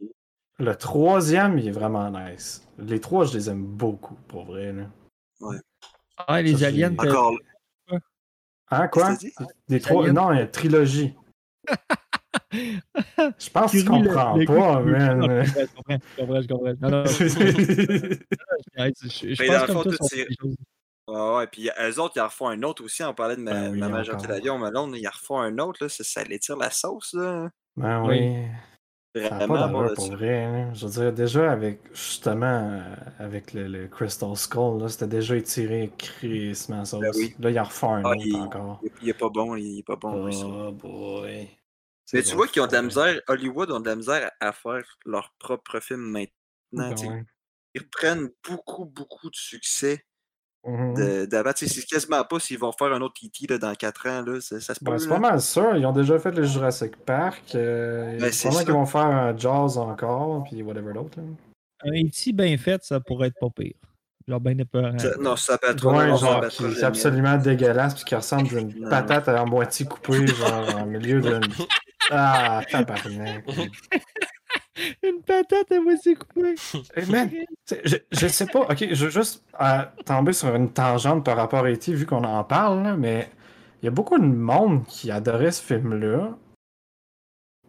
Le troisième, il est vraiment nice. Les trois, je les aime beaucoup, pour vrai. Là. Ah, les Ça, aliens, Encore là. Hein, quoi? Les trois... aliens? Non, une trilogie. Je pense que tu comprends le pas, man. Je comprends, je comprends, je comprends. Non, non, je, je, Mais pense le comme des choses. Ouais, ouais, puis eux autres, ils en refont un autre aussi. On parlait de ma, Ben oui, ma majorité d'avion, Malone. Ils en refont un autre. Là, ça, ça l'étire la sauce. Là. Ben Oui. oui. Ça n'a pas bon, pour vrai. hein. Je veux dire, déjà avec justement euh, avec le, le Crystal Skull, là, c'était déjà étiré crissement. Ben oui. Là, il en refait un Ah, autre il- encore. Il, il est pas bon, il est pas bon. lui. Oh boy. Mais C'est tu vois qu'ils ont de la misère, Hollywood ont de la misère à faire leur propre film maintenant. Ben ouais. Ils reprennent beaucoup, beaucoup de succès De- d'avant. Tu sais, C'est quasiment pas s'ils vont faire un autre E.T. là, dans 4 ans. Là. Ça, ça se. Ben, c'est pas mal ça. Ils ont déjà fait le Jurassic Park. Euh, Ben, c'est qu'ils vont faire un Jaws encore, puis whatever d'autre. là. Un E.T. bien fait, ça pourrait être pas pire. Genre bien épeurant. Ça- non, ça peut être Ouais, non, ça genre, peut être qui trop est absolument dégueulasse, puis qui ressemble à une Non. patate à moitié coupée, genre, en milieu d'une. Ah, tabarnak. Une patate à moitié coupée. Hey, man, je, je sais pas, ok, je veux juste euh, tomber sur une tangente par rapport à E.T. vu qu'on en parle, là, mais il y a beaucoup de monde qui adorait ce film-là.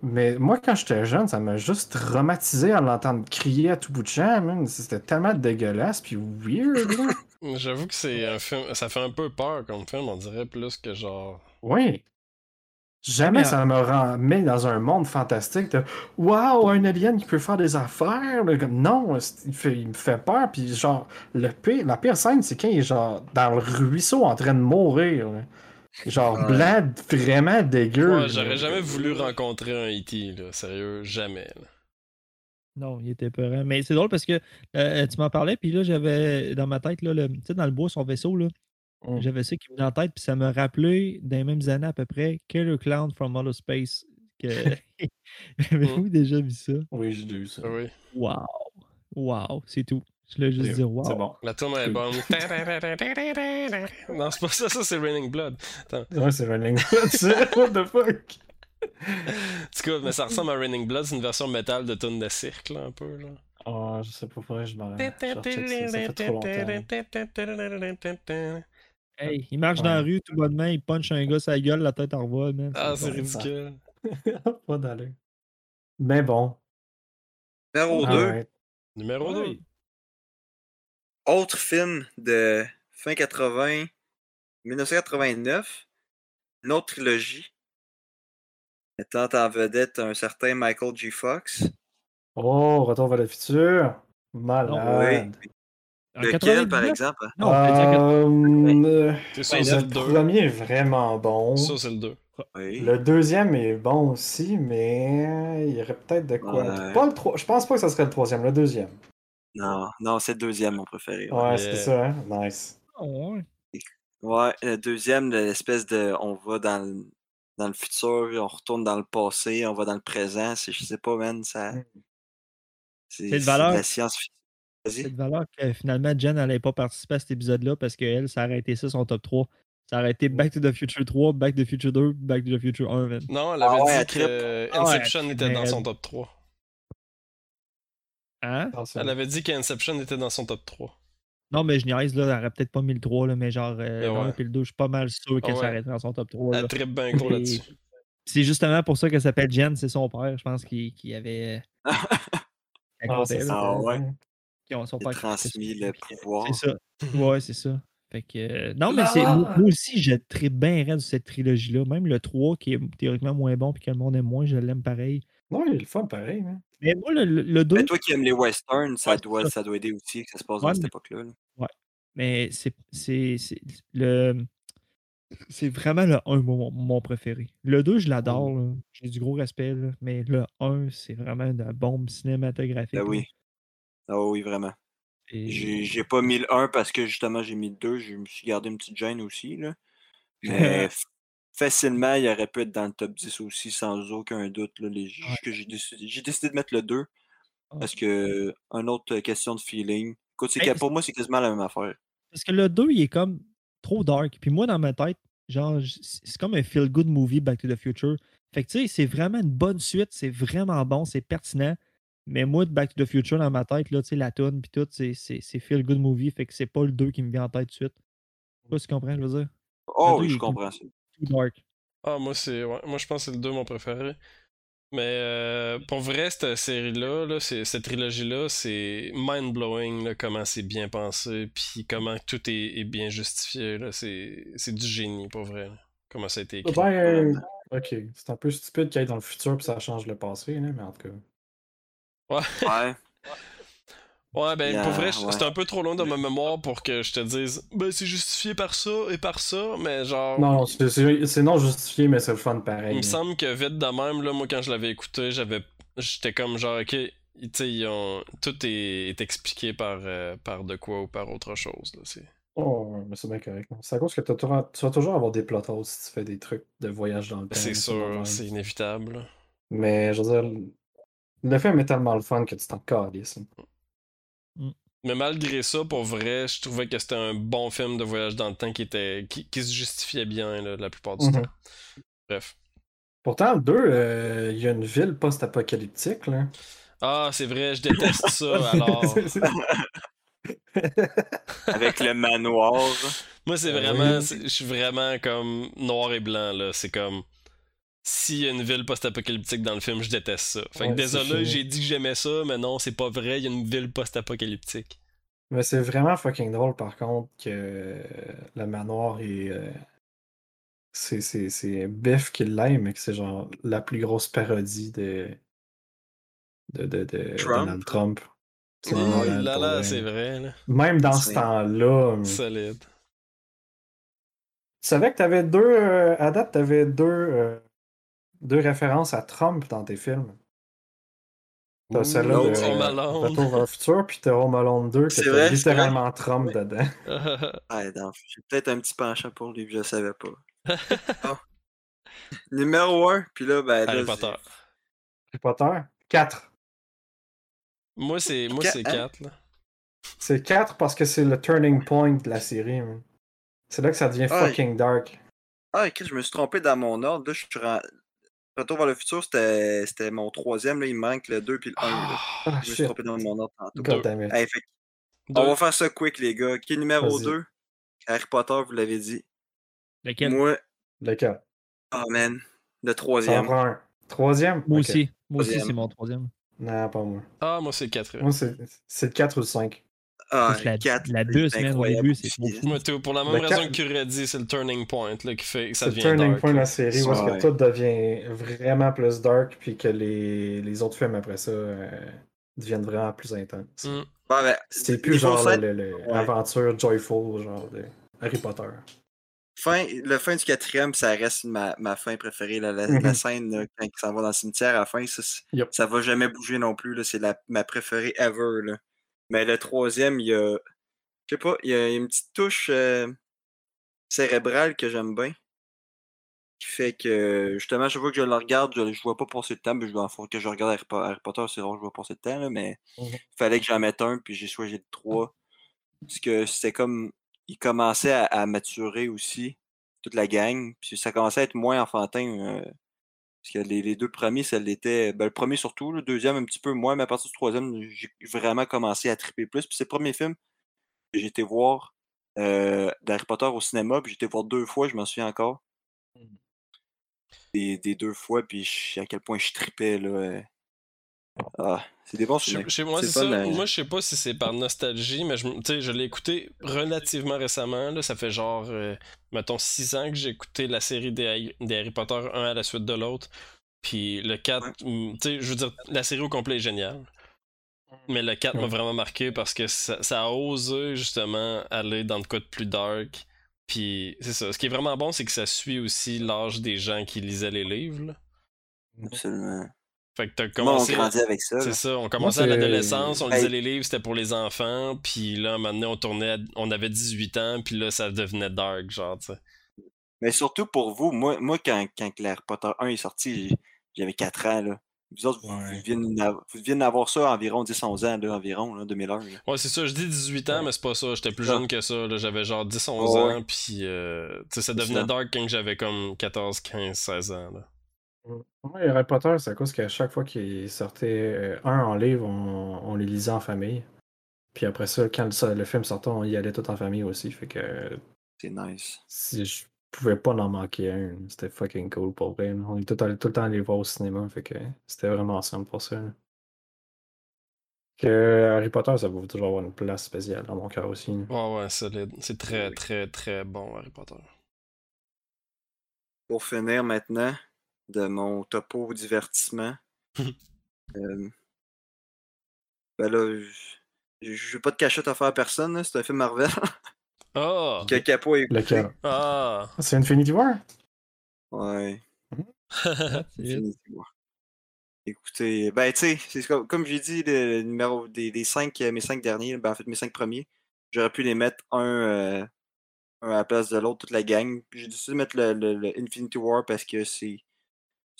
Mais moi, quand j'étais jeune, ça m'a juste traumatisé à l'entendre crier à tout bout de champ, man. C'était tellement dégueulasse puis weird, là. J'avoue que c'est un film. Ça fait un peu peur comme film, on dirait plus que genre. Oui. Jamais Mais, ça me mis dans un monde fantastique de Waouh, un alien qui peut faire des affaires. non, il, fait- il me fait peur. Puis genre, le pire, la pire scène, c'est quand il est genre dans le ruisseau en train de mourir. Genre Ouais. vraiment dégueu. Ouais, j'aurais jamais voulu rencontrer un E.T., là. Sérieux, jamais. là. Non, il était peurant. Mais c'est drôle parce que euh, tu m'en parlais, puis là, j'avais dans ma tête, là, le, tu sais, dans le bois, son vaisseau, là, Mm. j'avais ça qui me venait en tête, puis ça me rappelait, dans les mêmes années à peu près, Killer Clown from Outer Space. Que... Avez-vous déjà vu ça? Oui, j'ai vu ça. Ah Oui. Wow! Wow! C'est tout. Je voulais juste C'est dire wow. c'est bon. La tourne est bonne. non, c'est pas ça, ça c'est Raining Blood. Ouais, c'est Running Blood, ça. What the fuck? En tout cas, mais ça ressemble à Raining Blood, c'est une version métal de tourne de cirque, là, un peu. Là. Oh, je sais pas, que je m'en. Ça fait trop longtemps. Hey, il marche dans la rue tout bonnement, il punch un gars sa gueule, la tête en vol, man. Ah, c'est ridicule. pas d'allure. Mais bon. Numéro 2, alright. Numéro 2. Ouais. autre film de fin 80, 1989, une autre trilogie, mettant en vedette un certain Michael G. Fox. Oh, Retour vers le futur. Malade. Lequel, par 99? exemple? Non, Euh, C'est ça, c'est le le 2. premier est vraiment bon. Ça, c'est le 2. Oui. Le deuxième est bon aussi, mais il y aurait peut-être de quoi. Ouais. Pas le tro- Je pense pas que ça serait le troisième, le deuxième. Non, non, c'est le deuxième, mon préféré. Ouais, Ouais, c'est ça, hein? Nice. Ah, ouais. Ouais, le deuxième, l'espèce de. On va dans le, dans le futur, on retourne dans le passé, on va dans le présent. C'est, je sais pas, man, ça. Mm. C'est, C'est de c'est valeur? de la science-fiction. De valeur que finalement Jen n'allait pas participer à cet épisode-là parce qu'elle, ça aurait été ça son top 3. Ça aurait été Back to the Future 3, Back to the Future 2, Back to the Future 1, man. Non, elle Ah avait ouais, dit que Ah ouais, Inception était dans son top 3. Hein? Attention. Elle avait dit qu'Inception était dans son top 3. Non, mais je niaise, là, elle aurait peut-être pas mis le 3, là, mais genre, euh, Mais le 1 ouais. et le 2, je suis pas mal sûr qu'elle Ah ouais. s'arrêterait dans son top 3. Elle là. trippe bien gros là-dessus. C'est justement pour ça qu'elle s'appelle Jen, c'est son père, je pense, qui, qui avait. Ah, là, ça. Ah ouais. Qui ont transmis le pouvoir. C'est ça. Ouais, c'est ça. Fait que. euh, non, mais c'est. Moi moi aussi, je tripe bien raide de cette trilogie-là. Même le 3, qui est théoriquement moins bon puis que le monde aime moins, je l'aime pareil. Non, il le fun pareil. Hein? Mais moi, le, le, le 2. Mais toi qui aimes les westerns, ça, Ouais, doit, ça. ça doit aider aussi que ça se passe Ouais, dans cette mais- époque-là. là. Mais c'est c'est- c'est- le c'est vraiment le 1 mon, mon préféré. Le 2, je l'adore. là. J'ai du gros respect. là, Mais le 1, c'est vraiment une bombe cinématographique. Ben là. oui. Ah oui, vraiment. Et- J'ai, pas mis le 1 parce que justement j'ai mis le 2. Je me suis gardé une petite gêne aussi. Là. Mais facilement, il aurait pu être dans le top 10 aussi, sans aucun doute. Là, les, Ouais. que j'ai, décidé, j'ai décidé de mettre le 2 Ah. parce que une autre question de feeling. Écoute, Hey, pour moi, c'est quasiment la même affaire. Parce que le 2, il est comme trop dark. Puis moi, dans ma tête, genre, c'est comme un feel-good movie Back to the Future. Fait que tu sais, c'est vraiment une bonne suite, c'est vraiment bon, c'est pertinent. Mais moi, de Back to the Future, dans ma tête, là, tu sais, la tune puis tout, c'est c'est- c'est feel-good movie. Fait que c'est pas le 2 qui me vient en tête tout de suite. Je sais pas si tu comprends, je veux dire. Oh, deux, oui, je comprends ça. Too dark. Ah, moi, c'est. Ouais, moi, je pense que c'est le 2 mon préféré. Mais euh, pour vrai, cette série-là, là, c'est- cette trilogie-là, c'est mind-blowing, là, comment c'est bien pensé, puis comment tout est, est bien justifié. là. C'est c'est du génie, pour vrai. là, Comment ça a été écrit. Ben, ok. C'est un peu stupide qu'il aille dans le futur puis ça change le passé, là, mais en tout cas. Ouais. Ouais. Ouais, ben, Yeah, pour vrai, je- ouais. c'est un peu trop loin dans ma mémoire pour que je te dise, ben, c'est justifié par ça et par ça, mais genre. Non, c'est- non justifié, mais c'est le fun pareil. Il me semble que vite de même, là, moi, quand je l'avais écouté, j'avais. J'étais comme genre, ok, tu sais, ils ont... tout est, est expliqué par, euh, par de quoi ou par autre chose. Là, c'est... Oh, mais c'est bien correct. C'est à cause que t'as toujours- tu vas toujours avoir des plot si tu fais des trucs de voyage dans le temps. C'est sûr, c'est inévitable. Mais je veux dire, le film est tellement le fun que tu t'en calisses. Mais malgré ça, pour vrai, je trouvais que c'était un bon film de voyage dans le temps qui était qui, qui se justifiait bien là, la plupart du Mhm. temps. Bref. Pourtant, le 2, il y a une ville post-apocalyptique. là. Ah, c'est vrai, je déteste ça. Alors, Avec le manoir. moi, c'est Ah vraiment, je suis vraiment comme noir et blanc là. C'est comme s'il y a une ville post-apocalyptique dans le film, je déteste ça. Fait que Ouais, désolé, j'ai dit que j'aimais ça, mais non, c'est pas vrai. Il y a une ville post-apocalyptique. Mais c'est vraiment fucking drôle, par contre, que le manoir est. euh, C'est c'est- c'est Biff qui l'aime, mais que c'est genre la plus grosse parodie de. de, de, de Trump? Donald Trump. C'est Oh là là, vrai. c'est vrai. Là. Même dans ce temps-là. mais- Solide. Tu savais que t'avais deux. euh, à date, t'avais deux, euh, deux références à Trump dans tes films. T'as celle-là de. Retour vers le futur, puis t'as Home Alone 2, que t'as vrai, littéralement Trump dedans. Ah, non, J'ai peut-être un petit penchant pour lui, je le savais pas. Ah. Numéro 1, puis là, ben. Harry Potter. Harry Potter? 4. Moi, c'est moi Quatre, c'est hein? 4. Là. C'est 4 parce que c'est le turning point de la série. man. C'est là que ça devient Ah, fucking dark. Ah, ok, je me suis trompé dans mon ordre. Là, je suis Retour vers le futur, c'était c'était mon troisième. Là, il me manque le 2 puis le 1. là. Ah, Je me suis trompé dans mon ordre tantôt. Hey, fait on va faire ça quick, les gars. Qui est numéro Vas-y. 2 Harry Potter, vous l'avez dit. Lequel? Moi, Lequel? Oh man, le troisième. un. Troisième? Moi Ok. aussi. Moi aussi, Troisième. c'est mon troisième. Non, pas moi. Ah, moi, c'est le 4. Moi, c'est c'est le 4 ou le 5. Ah, la, quatre, la c'est deux semaines au incroyable début, c'est tout, pour la même Le raison quatre- que tu aurais dit, c'est le turning point là, qui fait que ça C'est le devient turning dark. point de la série où est-ce Ouais. que tout devient vraiment plus dark, puis que les, les autres films après ça euh, deviennent vraiment plus intenses. Mm. C'est plus genre scène- le, le- Ouais. aventure joyful, genre de Harry Potter. fin, le fin du quatrième, ça reste ma, ma fin préférée. La, la, Mhm. la scène là, quand il s'en va dans le cimetière à la fin, ça, ça va jamais bouger non plus. là, C'est ma préférée ever. Là. Mais le troisième, il y a. Je sais pas, il y a une petite touche euh, cérébrale que j'aime bien. Qui fait que justement, je vois que je le regarde, je, je vois pas passer de temps, mais je dois faut que je regarde Harry, Po- Harry Potter, c'est rare que je vois passer de temps, là, mais Mhm. il fallait que j'en mette un, puis j'ai choisi le 3. Parce que c'était comme. Il commençait à, à maturer aussi, toute la gang, puis ça commençait à être moins enfantin. euh, parce que les, les deux premiers, ça l'était. Ben, le premier surtout, le deuxième un petit peu moins, mais à partir du troisième, j'ai vraiment commencé à triper plus. Puis c'est le premier film que j'ai été voir euh, d'Harry Potter au cinéma, puis j'ai été voir deux fois, je m'en souviens encore. Mhm. Des, des deux fois, puis je- à quel point je tripais, là. Ah, c'est des bons souvenirs. chez moi, C'est c'est fun, ça. Moi, je sais pas si c'est par nostalgie, mais je, l'ai écouté relativement récemment. Là. Ça fait genre, euh, mettons, 6 ans que j'ai écouté la série des, Harry- des Harry Potter, un à la suite de l'autre. Puis le 4, mm, tu sais, je veux dire, la série au complet est géniale. Mais le 4 m'a vraiment marqué parce que ça, ça a osé justement aller dans le quoi de plus dark. Puis c'est ça. Ce qui est vraiment bon, c'est que ça suit aussi l'âge des gens qui lisaient les livres. là. Absolument. Fait que t'as Comment on commencé. grandit avec ça? C'est ça, on commençait à l'adolescence, on lisait les livres, c'était pour les enfants, puis là, maintenant on tournait, à- on avait 18 ans, puis là, ça devenait dark, genre, tu sais. Mais surtout pour vous, moi, moi quand, quand Harry Potter 1 est sorti, j'ai- j'avais 4 ans. Là. Vous autres, vous, Ouais. vous venez d'avoir ça environ 10-11 ans, là, environ, là, 2001. là. Ouais, c'est ça, je dis 18 ans, Ouais. mais c'est pas ça, j'étais plus jeune que ça, là, j'avais genre 10-11 Ouais, ans, puis euh, tu sais, ça devenait dark quand j'avais comme 14, 15, 16 ans, là. Ouais, Harry Potter, c'est à cause qu'à chaque fois qu'il sortait euh, un en livre, on, on les lisait en famille. Puis après ça, quand le, le film sortait, on y allait tout en famille aussi. Fait que C'est nice. si je pouvais pas en manquer un, c'était fucking cool pour vrai. On est tout, allé- tout le temps allé voir au cinéma. Fait que c'était vraiment simple pour ça. là. Que Harry Potter, ça va toujours avoir une place spéciale dans mon cœur aussi. là. Ouais, ouais, solide. C'est très, très, très bon, Harry Potter. Pour finir maintenant de mon topo divertissement. euh, ben là, je je veux pas de cachette à faire à personne, c'est un film Marvel Ah! que Capo a écouté. Lequel Ah! C'est Infinity War? Ouais. Infinity War. Écoutez, ben tu sais, c'est comme, comme j'ai dit, le numéro des, des cinq, euh, mes cinq derniers, ben en fait mes cinq premiers, j'aurais pu les mettre un, euh, un à la place de l'autre, toute la gang. J'ai décidé de mettre le, le- le Infinity War parce que c'est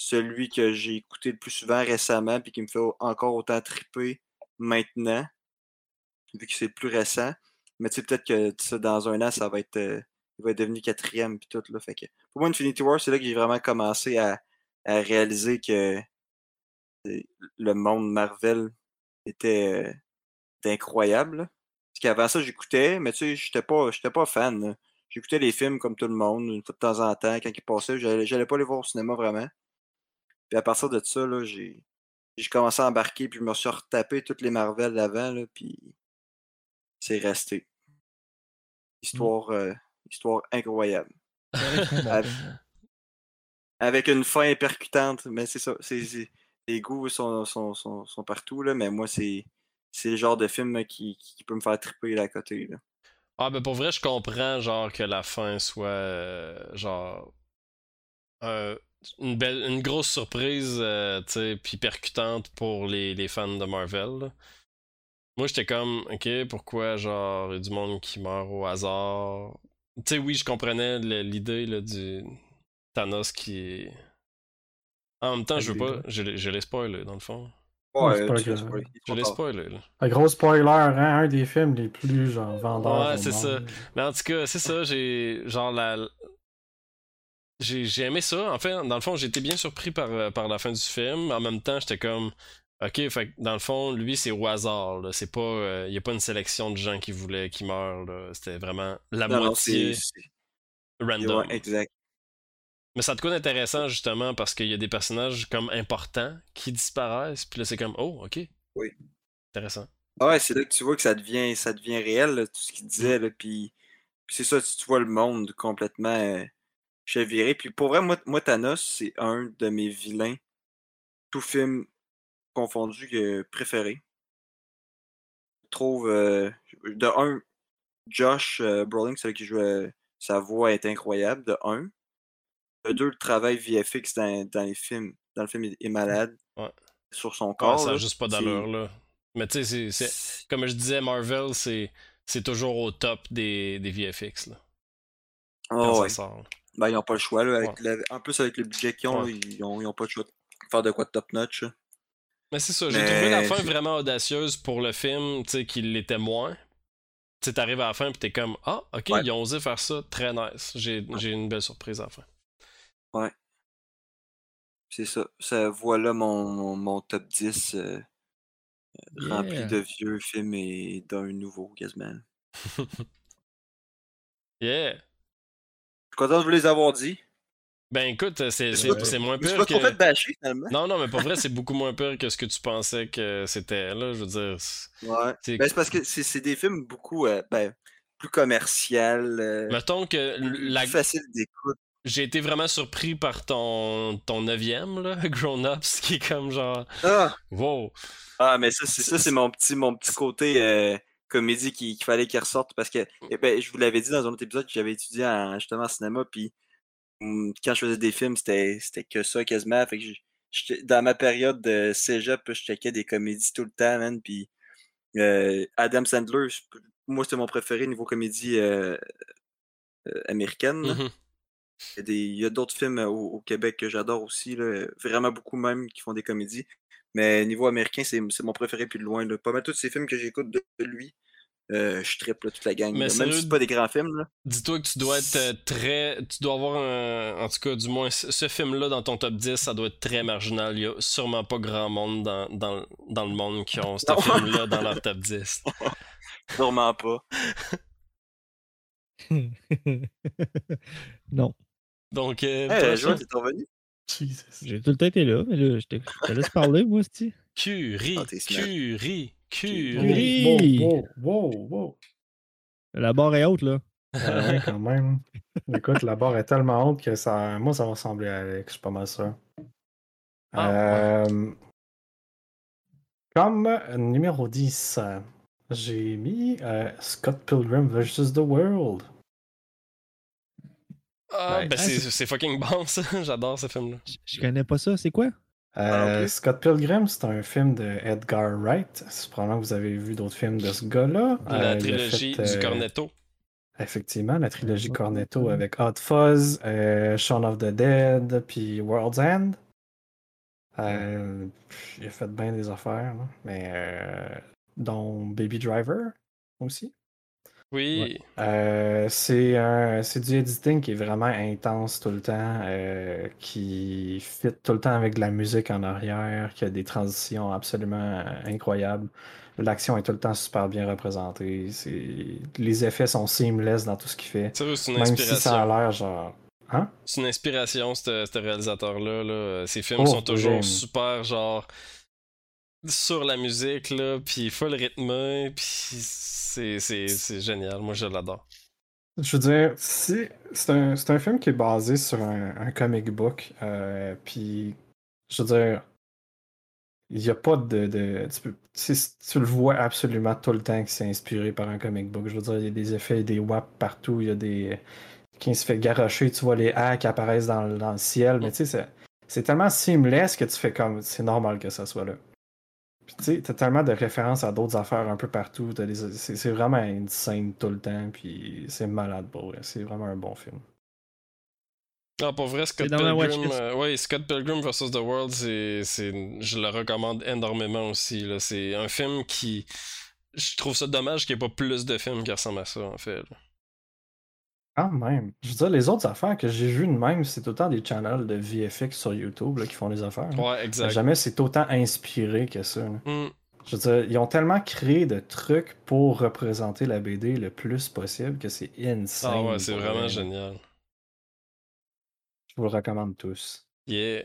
celui que j'ai écouté le plus souvent récemment puis qui me fait encore autant triper maintenant, vu que c'est plus récent. Mais tu sais, peut-être que dans un an, ça va être, euh, il va quatrième puis tout. Là, fait que, pour moi, Infinity War, c'est là que j'ai vraiment commencé à, à réaliser que euh, le monde Marvel était, euh, incroyable. Parce qu'avant ça, j'écoutais, mais tu sais, j'étais pas, j'étais pas fan. J'écoutais les films comme tout le monde, une fois de temps en temps, quand ils passaient. J'allais j'allais pas les voir au cinéma vraiment. Puis à partir de ça, là, j'ai j'ai commencé à embarquer, puis je me suis retapé toutes les Marvel d'avant, là, puis c'est resté. Histoire, euh, histoire incroyable. Avec- Avec une fin percutante, mais c'est ça. c'est- c'est- les goûts sont, sont, sont, sont partout, là, mais moi, c'est c'est le genre de film qui, qui, qui peut me faire triper là, à côté. Là. Ah, ben pour vrai, je comprends, genre, que la fin soit, euh, genre, euh, une, belle, une grosse surprise, euh, tu sais, puis percutante pour les, les fans de Marvel. là. Moi, j'étais comme, ok, pourquoi, genre, il y a du monde qui meurt au hasard? Tu sais, oui, je comprenais l'idée, là, du Thanos qui... En même temps, je veux pas, je, l'ai- je l'ai spoilé, dans le fond. Ouais, tu spoilé, Je l'ai spoilé, là. Un gros spoiler, hein, un des films les plus genre vendeurs. Ouais, c'est ça. Mais en tout cas, c'est ça, j'ai genre la j'ai aimé ça. En fait, dans le fond, été bien surpris par, euh, par la fin du film. En même temps, j'étais comme OK, fait dans le fond, lui, c'est au hasard. pas. Il y a pas une sélection de gens qui voulaient qu'il meure. là. C'était vraiment la Non, moitié random. ouais, exact. Mais ça te quoi d'intéressant justement parce qu'il y a des personnages comme importants qui disparaissent. Puis là, c'est comme Oh, OK. Oui. Intéressant. Ah Ouais, c'est là que tu vois que ça devient, ça devient réel, là, tout ce qu'il disait. Là, puis, puis c'est ça, tu, tu vois le monde complètement euh, chaviré. Puis pour vrai, moi, moi, Thanos, c'est un de mes vilains, tout film confondu, que préféré. Je trouve, euh, de un, Josh euh, Brolin, celui qui joue, euh, sa voix est incroyable, de un. De deux, le travail VFX dans, dans les films, dans le film est, est malade. Ouais. Sur son Ouais, corps. ça a là. juste pas d'allure là. Mais tu sais, c'est- comme je disais, Marvel, c'est c'est toujours au top des, des VFX là, quand Ah ça ouais. sort. là. Ben, ils n'ont pas le choix. Là, avec Ouais. En plus, avec le budget qu'ils ont, Ouais. ils n'ont ils ont pas le choix de faire de quoi de top-notch. Mais c'est ça, j'ai Mais trouvé la fin vraiment audacieuse pour le film, tu sais, qu'il l'était moins. Tu sais, t'arrives à la fin pis t'es comme Ah, ok, Ouais. ils ont osé faire ça, très nice. J'ai j'ai une belle surprise à la fin. C'est ça. ça. Voilà mon, mon, mon top 10 euh, rempli de vieux films et d'un nouveau, quasiment. Yeah! Je suis content de vous les avoir dit? Ben écoute, c'est me c'est- moins pire pas trop fait que. bâcher, finalement. Non, non, mais pour vrai, c'est beaucoup moins pire que ce que tu pensais que c'était, là. Je veux dire. c'est- Ouais. c'est- Ben, c'est parce que c'est c'est des films beaucoup euh, ben, plus commercial, euh, Mettons que plus la, facile d'écoute. j'ai été vraiment surpris par ton, ton neuvième, là, Grown Ups, qui est comme genre, Ah! wow. Ah, mais ça, c'est ça, c'est mon petit, mon petit côté euh, comédie qui- qu'il fallait qu'il ressorte parce que, eh ben, je vous l'avais dit dans un autre épisode que j'avais étudié en, justement en cinéma, puis hum, quand je faisais des films, c'était que ça quasiment. Fait que dans ma période de cégep, je checkais des comédies tout le temps, man, puis euh, Adam Sandler, moi, c'était mon préféré niveau comédie euh, euh, américaine. Mhm. Il y a d'autres films au, au Québec que j'adore aussi, là, vraiment beaucoup même qui font des comédies. Mais niveau américain, c'est c'est mon préféré plus de loin. Là. Pas mal tous ces films que j'écoute de, de lui, euh, je triple là, toute la gang. Mais là. Même si c'est pas des grands films. Là. Dis-toi que tu dois être euh, très. Tu dois avoir un. En tout cas, du moins, ce film-là dans ton top 10, ça doit être très marginal. Il y a sûrement pas grand monde dans, dans, dans le monde qui ont ce film-là dans leur top 10. Sûrement pas. non. Donc, euh, Hey, Joël, t'es revenu? J'ai tout le temps été là, mais là, je te, laisse parler, moi, c'ti. Curie, Ah. Curie, Curie. Curie. Wow, wow, wow, wow. La barre est haute, là. Ah ouais, quand même. Écoute, la barre est tellement haute que ça. Moi, ça va ressembler à Alex, je suis pas mal sûr. Ah, Euh, Comme numéro 10, euh, j'ai mis euh, Scott Pilgrim vs. The World. Ah, Ouais. ben Ah, c'est fucking bon ça. J'adore ce film-là. Je- Je connais pas ça. C'est quoi? Euh. Scott Pilgrim, c'est un film de Edgar Wright. C'est probablement que vous avez vu d'autres films de ce gars-là. La Euh, trilogie fait, du euh, Cornetto. Effectivement, la trilogie Cornetto avec Hot Fuzz, euh, Shaun of the Dead, puis World's End. Euh, pff, il a fait bien des affaires, là. mais euh, dont Baby Driver aussi. Oui. Euh, c'est un- c'est du editing qui est vraiment intense tout le temps, euh, qui fit tout le temps avec de la musique en arrière, qui a des transitions absolument euh, incroyables. L'action est tout le temps super bien représentée. c'est- Les effets sont seamless dans tout ce qu'il fait. C'est une Même si ça a inspiration. l'air genre. Hein? C'est une inspiration, ce ce réalisateur-là. là. Ses films Oh, sont toujours oui. super, genre, sur la musique, là, puis full rythmé, puis c'est c'est- c'est génial. Moi, je l'adore. Je veux dire, si- c'est un, c'est un film qui est basé sur un, un comic book. euh, puis, je veux dire, il n'y a pas de. de- tu, peux- tu le vois absolument tout le temps que c'est inspiré par un comic book. Je veux dire, il y a des effets, des waps partout. Il y a des. Il se fait garocher, tu vois les A qui apparaissent dans, le- dans le ciel. Mais tu sais, c'est- c'est tellement seamless que tu fais comme. C'est normal que ça soit là. Puis tu sais, t'as tellement de références à d'autres affaires un peu partout. t'as des- C'est c'est vraiment une scène tout le temps. Puis c'est malade pour vrai. C'est vraiment un bon film. Ah, pour vrai, Scott Pilgrim, euh, ouais, Scott Pilgrim vs. The World, c'est, c'est, je le recommande énormément aussi. Là. C'est un film qui. Je trouve ça dommage qu'il n'y ait pas plus de films qui ressemblent à ça, en fait. là. Quand même. Je veux dire, les autres affaires que j'ai vues de même, c'est autant des channels de VFX sur YouTube là, qui font des affaires. là. Ouais, exact. Jamais c'est autant inspiré que ça. Hmm. Je veux dire, ils ont tellement créé de trucs pour représenter la BD le plus possible que c'est insane. Ah ouais, c'est vraiment vrai. génial. Je vous le recommande tous. Yeah.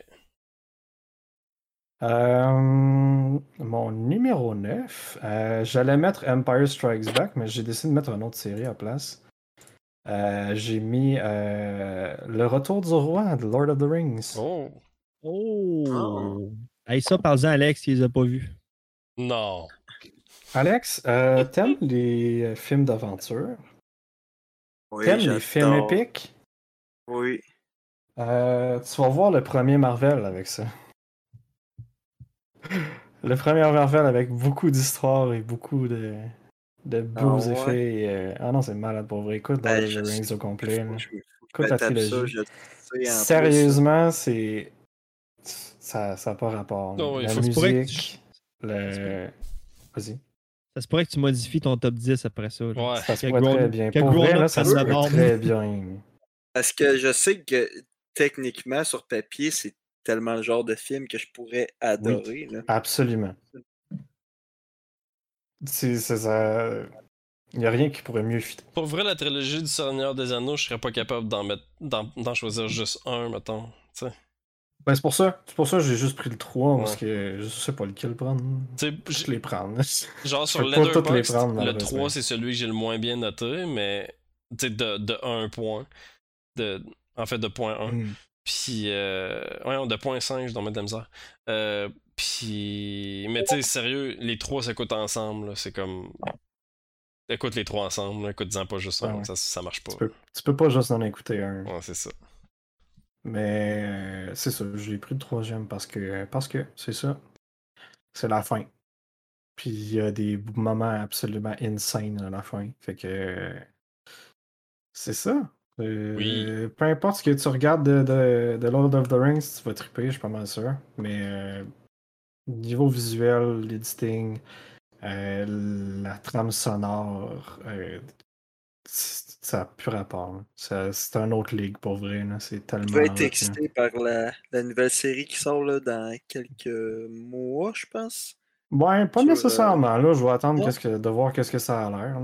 Euh, mon numéro 9, euh, j'allais mettre Empire Strikes Back, mais j'ai décidé de mettre une autre série à place. Euh, j'ai mis euh, Le Retour du Roi de Lord of the Rings. Oh. Oh! Hey, ça, parle-en, Alex, il les a pas vus. Non. Alex, euh, t'aimes les films d'aventure? Oui, T'aimes les films épiques? Oui. Euh, tu vas voir le premier Marvel avec ça. Le premier Marvel avec beaucoup d'histoires et beaucoup de, de beaux Ah ouais? effets. et, euh, Ah non, c'est malade pour vrai. Écoute Ben, the Rings au complet. là. Je, je Écoute me la ça, trilogie. Sérieusement, c'est. Ça n'a pas rapport. Non, la faut- Ça se pourrait que musique. Le... Vas-y. Ça se pourrait que tu modifies ton top 10 après ça. là. Ouais. Ça se pourrait très bien. que Pour Grown vrai, Up là, ça se prenne la pourrait norme. très bien. Parce que je sais que techniquement, sur papier, c'est tellement le genre de film que je pourrais adorer. là. Absolument. C'est c'est ça. Il n'y a rien qui pourrait mieux fitter. Pour vrai, la trilogie du Seigneur des Anneaux, je serais pas capable d'en mettre d'en, choisir juste un, mettons. Ben, c'est pour ça. C'est pour ça que j'ai juste pris le 3 parce que je sais pas lequel prendre. Tu sais, Je les prendre. genre sur Letterboxd, prendre, le malheureusement. 3 c'est celui que j'ai le moins bien noté, mais de, de 1 point. De, en fait, de point 1. Hmm. Puis, euh, ouais, de point 5, je dois mettre de la misère. Euh, puis, mais tu sais, sérieux, les trois s'écoutent ensemble, c'est comme. Écoute les trois ensemble, écoute-en pas juste un, ouais. ça, ça marche pas. Tu peux, tu peux pas juste en écouter un. Ouais, c'est ça. Mais euh, c'est ça. J'ai pris le troisième parce que parce que c'est ça. C'est la fin. Puis il y a des moments absolument insane à la fin. Fait que c'est ça. Euh, Oui. Peu importe ce que tu regardes de, de, de Lord of the Rings, tu vas triper, je suis pas mal sûr. Mais euh, niveau visuel, l'editing, euh, la trame sonore, euh, ça n'a plus rapport. C'est un autre ligue pour vrai. C'est tellement. Je vais être excité par la, la nouvelle série qui sort là, dans quelques mois, je pense. Ouais, pas Sur, euh, nécessairement. Là, je vais attendre que, de voir qu'est-ce que ça a l'air.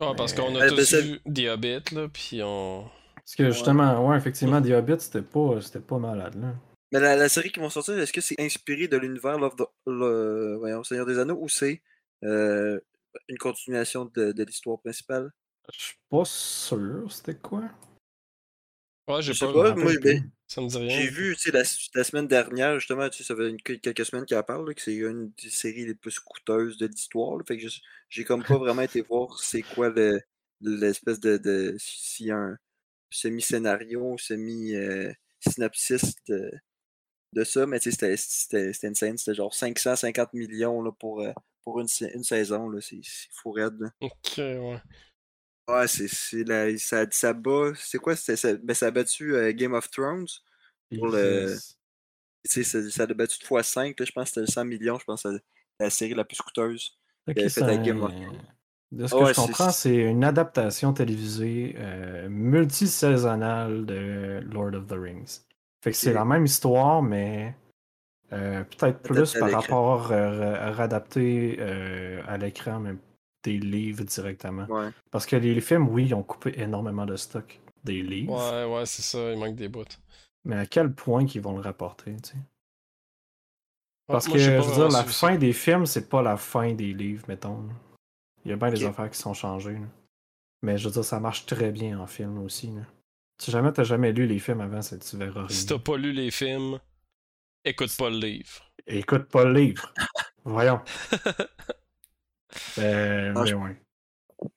Ah, parce Mais- qu'on a tous ben, c'est- vu The Hobbit, là, puis on. Parce que justement, ouais, effectivement, The Hobbit, c'était pas, c'était pas malade. Là. Mais la, la série qui vont sortir, est-ce que c'est inspiré de l'univers Love the- le, voyons, Seigneur des Anneaux ou c'est euh, une continuation de, de l'histoire principale? Je suis pas sûr, c'était quoi? Ouais, j'ai pas. pas, moi, ben. Ça me dit rien. J'ai vu tu sais, la, la semaine dernière, justement, tu sais, ça fait une- quelques semaines qu'elle parle, là, que c'est une des séries les plus coûteuses de l'histoire. Fait que je- j'ai comme pas vraiment été voir c'est quoi le- l'espèce de, de. S'il y a un semi-scénario, semi-synopsis de, de ça, mais c'était- c'était insane. C'était genre 550 millions là, pour, euh, pour une, une saison. C'est fou raide. là. Ok, ouais. Ouais, c'est la- ça, ça bat. C'est quoi? Ça, ben, ça a battu euh, Game of Thrones. Pour le- Yes. Tu sais, ça, ça a battu de fois 5. Là, je pense que c'était 100 millions. Je pense que c'est la série la plus coûteuse. Ok, avait fait c'est avec Game of Thrones. De ce que je comprends, c'est une adaptation télévisée euh, multisaisonnale de Lord of the Rings. Fait que c'est la même histoire, mais euh, peut-être plus par rapport euh, à réadapter euh, à l'écran, mais des livres directement. Ouais. Parce que les films, oui, ils ont coupé énormément de stock des livres, Ouais, ouais, c'est ça, il manque des bouts. mais à quel point qu'ils vont le rapporter, tu sais? Parce Moi, que, je veux dire, la ça. fin des films, c'est pas la fin des livres, mettons. Il y a bien des affaires qui sont changées. là. Mais je veux dire, ça marche très bien en film aussi. là. Si jamais t'as jamais lu les films avant, c'est- tu verras rien. Si t'as pas lu les films, écoute pas le livre. Écoute pas le livre. Voyons. Euh, Ah, mais je- ouais.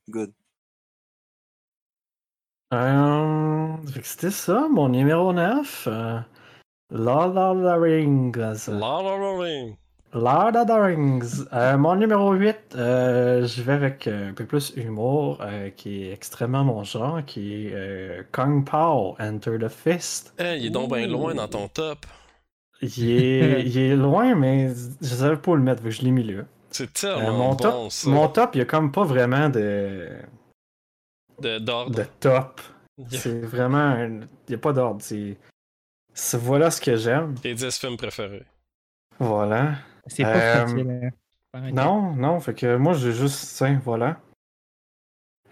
Good. Euh, C'était ça, mon numéro 9. euh, Lord of the Rings. Lord of the Rings. Lord of the Rings. Euh, mon numéro 8, euh, je vais avec euh, un peu plus humour, euh, qui est extrêmement mon genre, qui est euh, Kung Pao, Enter the Fist. Hey, il est donc bien loin dans ton top. Il est, il est loin, mais je savais pas où le mettre, fait que je l'ai mis là. C'est Euh, tellement mon, bon, top, ça. mon top, il y a comme pas vraiment de, De- D'ordre. de top. Yeah. C'est vraiment. un- Il n'y a pas d'ordre. C'est... c'est voilà ce que j'aime. Tes 10 films préférés. Voilà. C'est pas Euh, facile. hein. Non, non, fait que moi j'ai juste, tiens, voilà.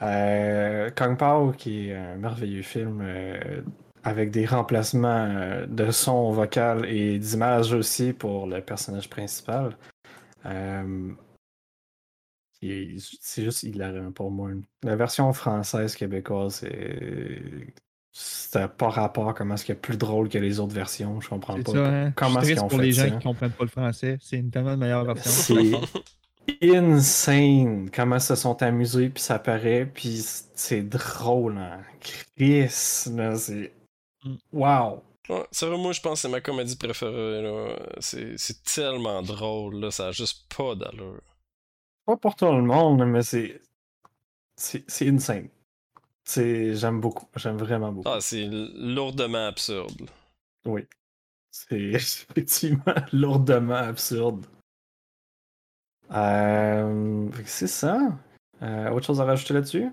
Euh, Kung Pao, qui est un merveilleux film euh, avec des remplacements euh, de son vocal et d'images aussi pour le personnage principal. C'est juste hilarant pour moi. La version française québécoise, c'est. C'était pas rapport comment est-ce qu'il y a plus drôle que les autres versions. Je comprends C'est pas. ça, hein? Comment est-ce ont pour fait les gens ça? qui comprennent pas le français. C'est une tellement de meilleure version. C'est insane comment ils se sont amusés, puis ça paraît, puis c'est drôle, hein. Chris, là, c'est... Mm. Wow! Ouais, ça, moi, je pense que c'est ma comédie préférée. là. C'est c'est tellement drôle, là. Ça a juste pas d'allure. Pas pour tout le monde, mais c'est... C'est c'est insane. C'est... J'aime beaucoup. J'aime vraiment beaucoup. Ah, c'est lourdement absurde. Oui. C'est effectivement lourdement absurde. Euh... C'est ça. Euh, autre chose à rajouter là-dessus?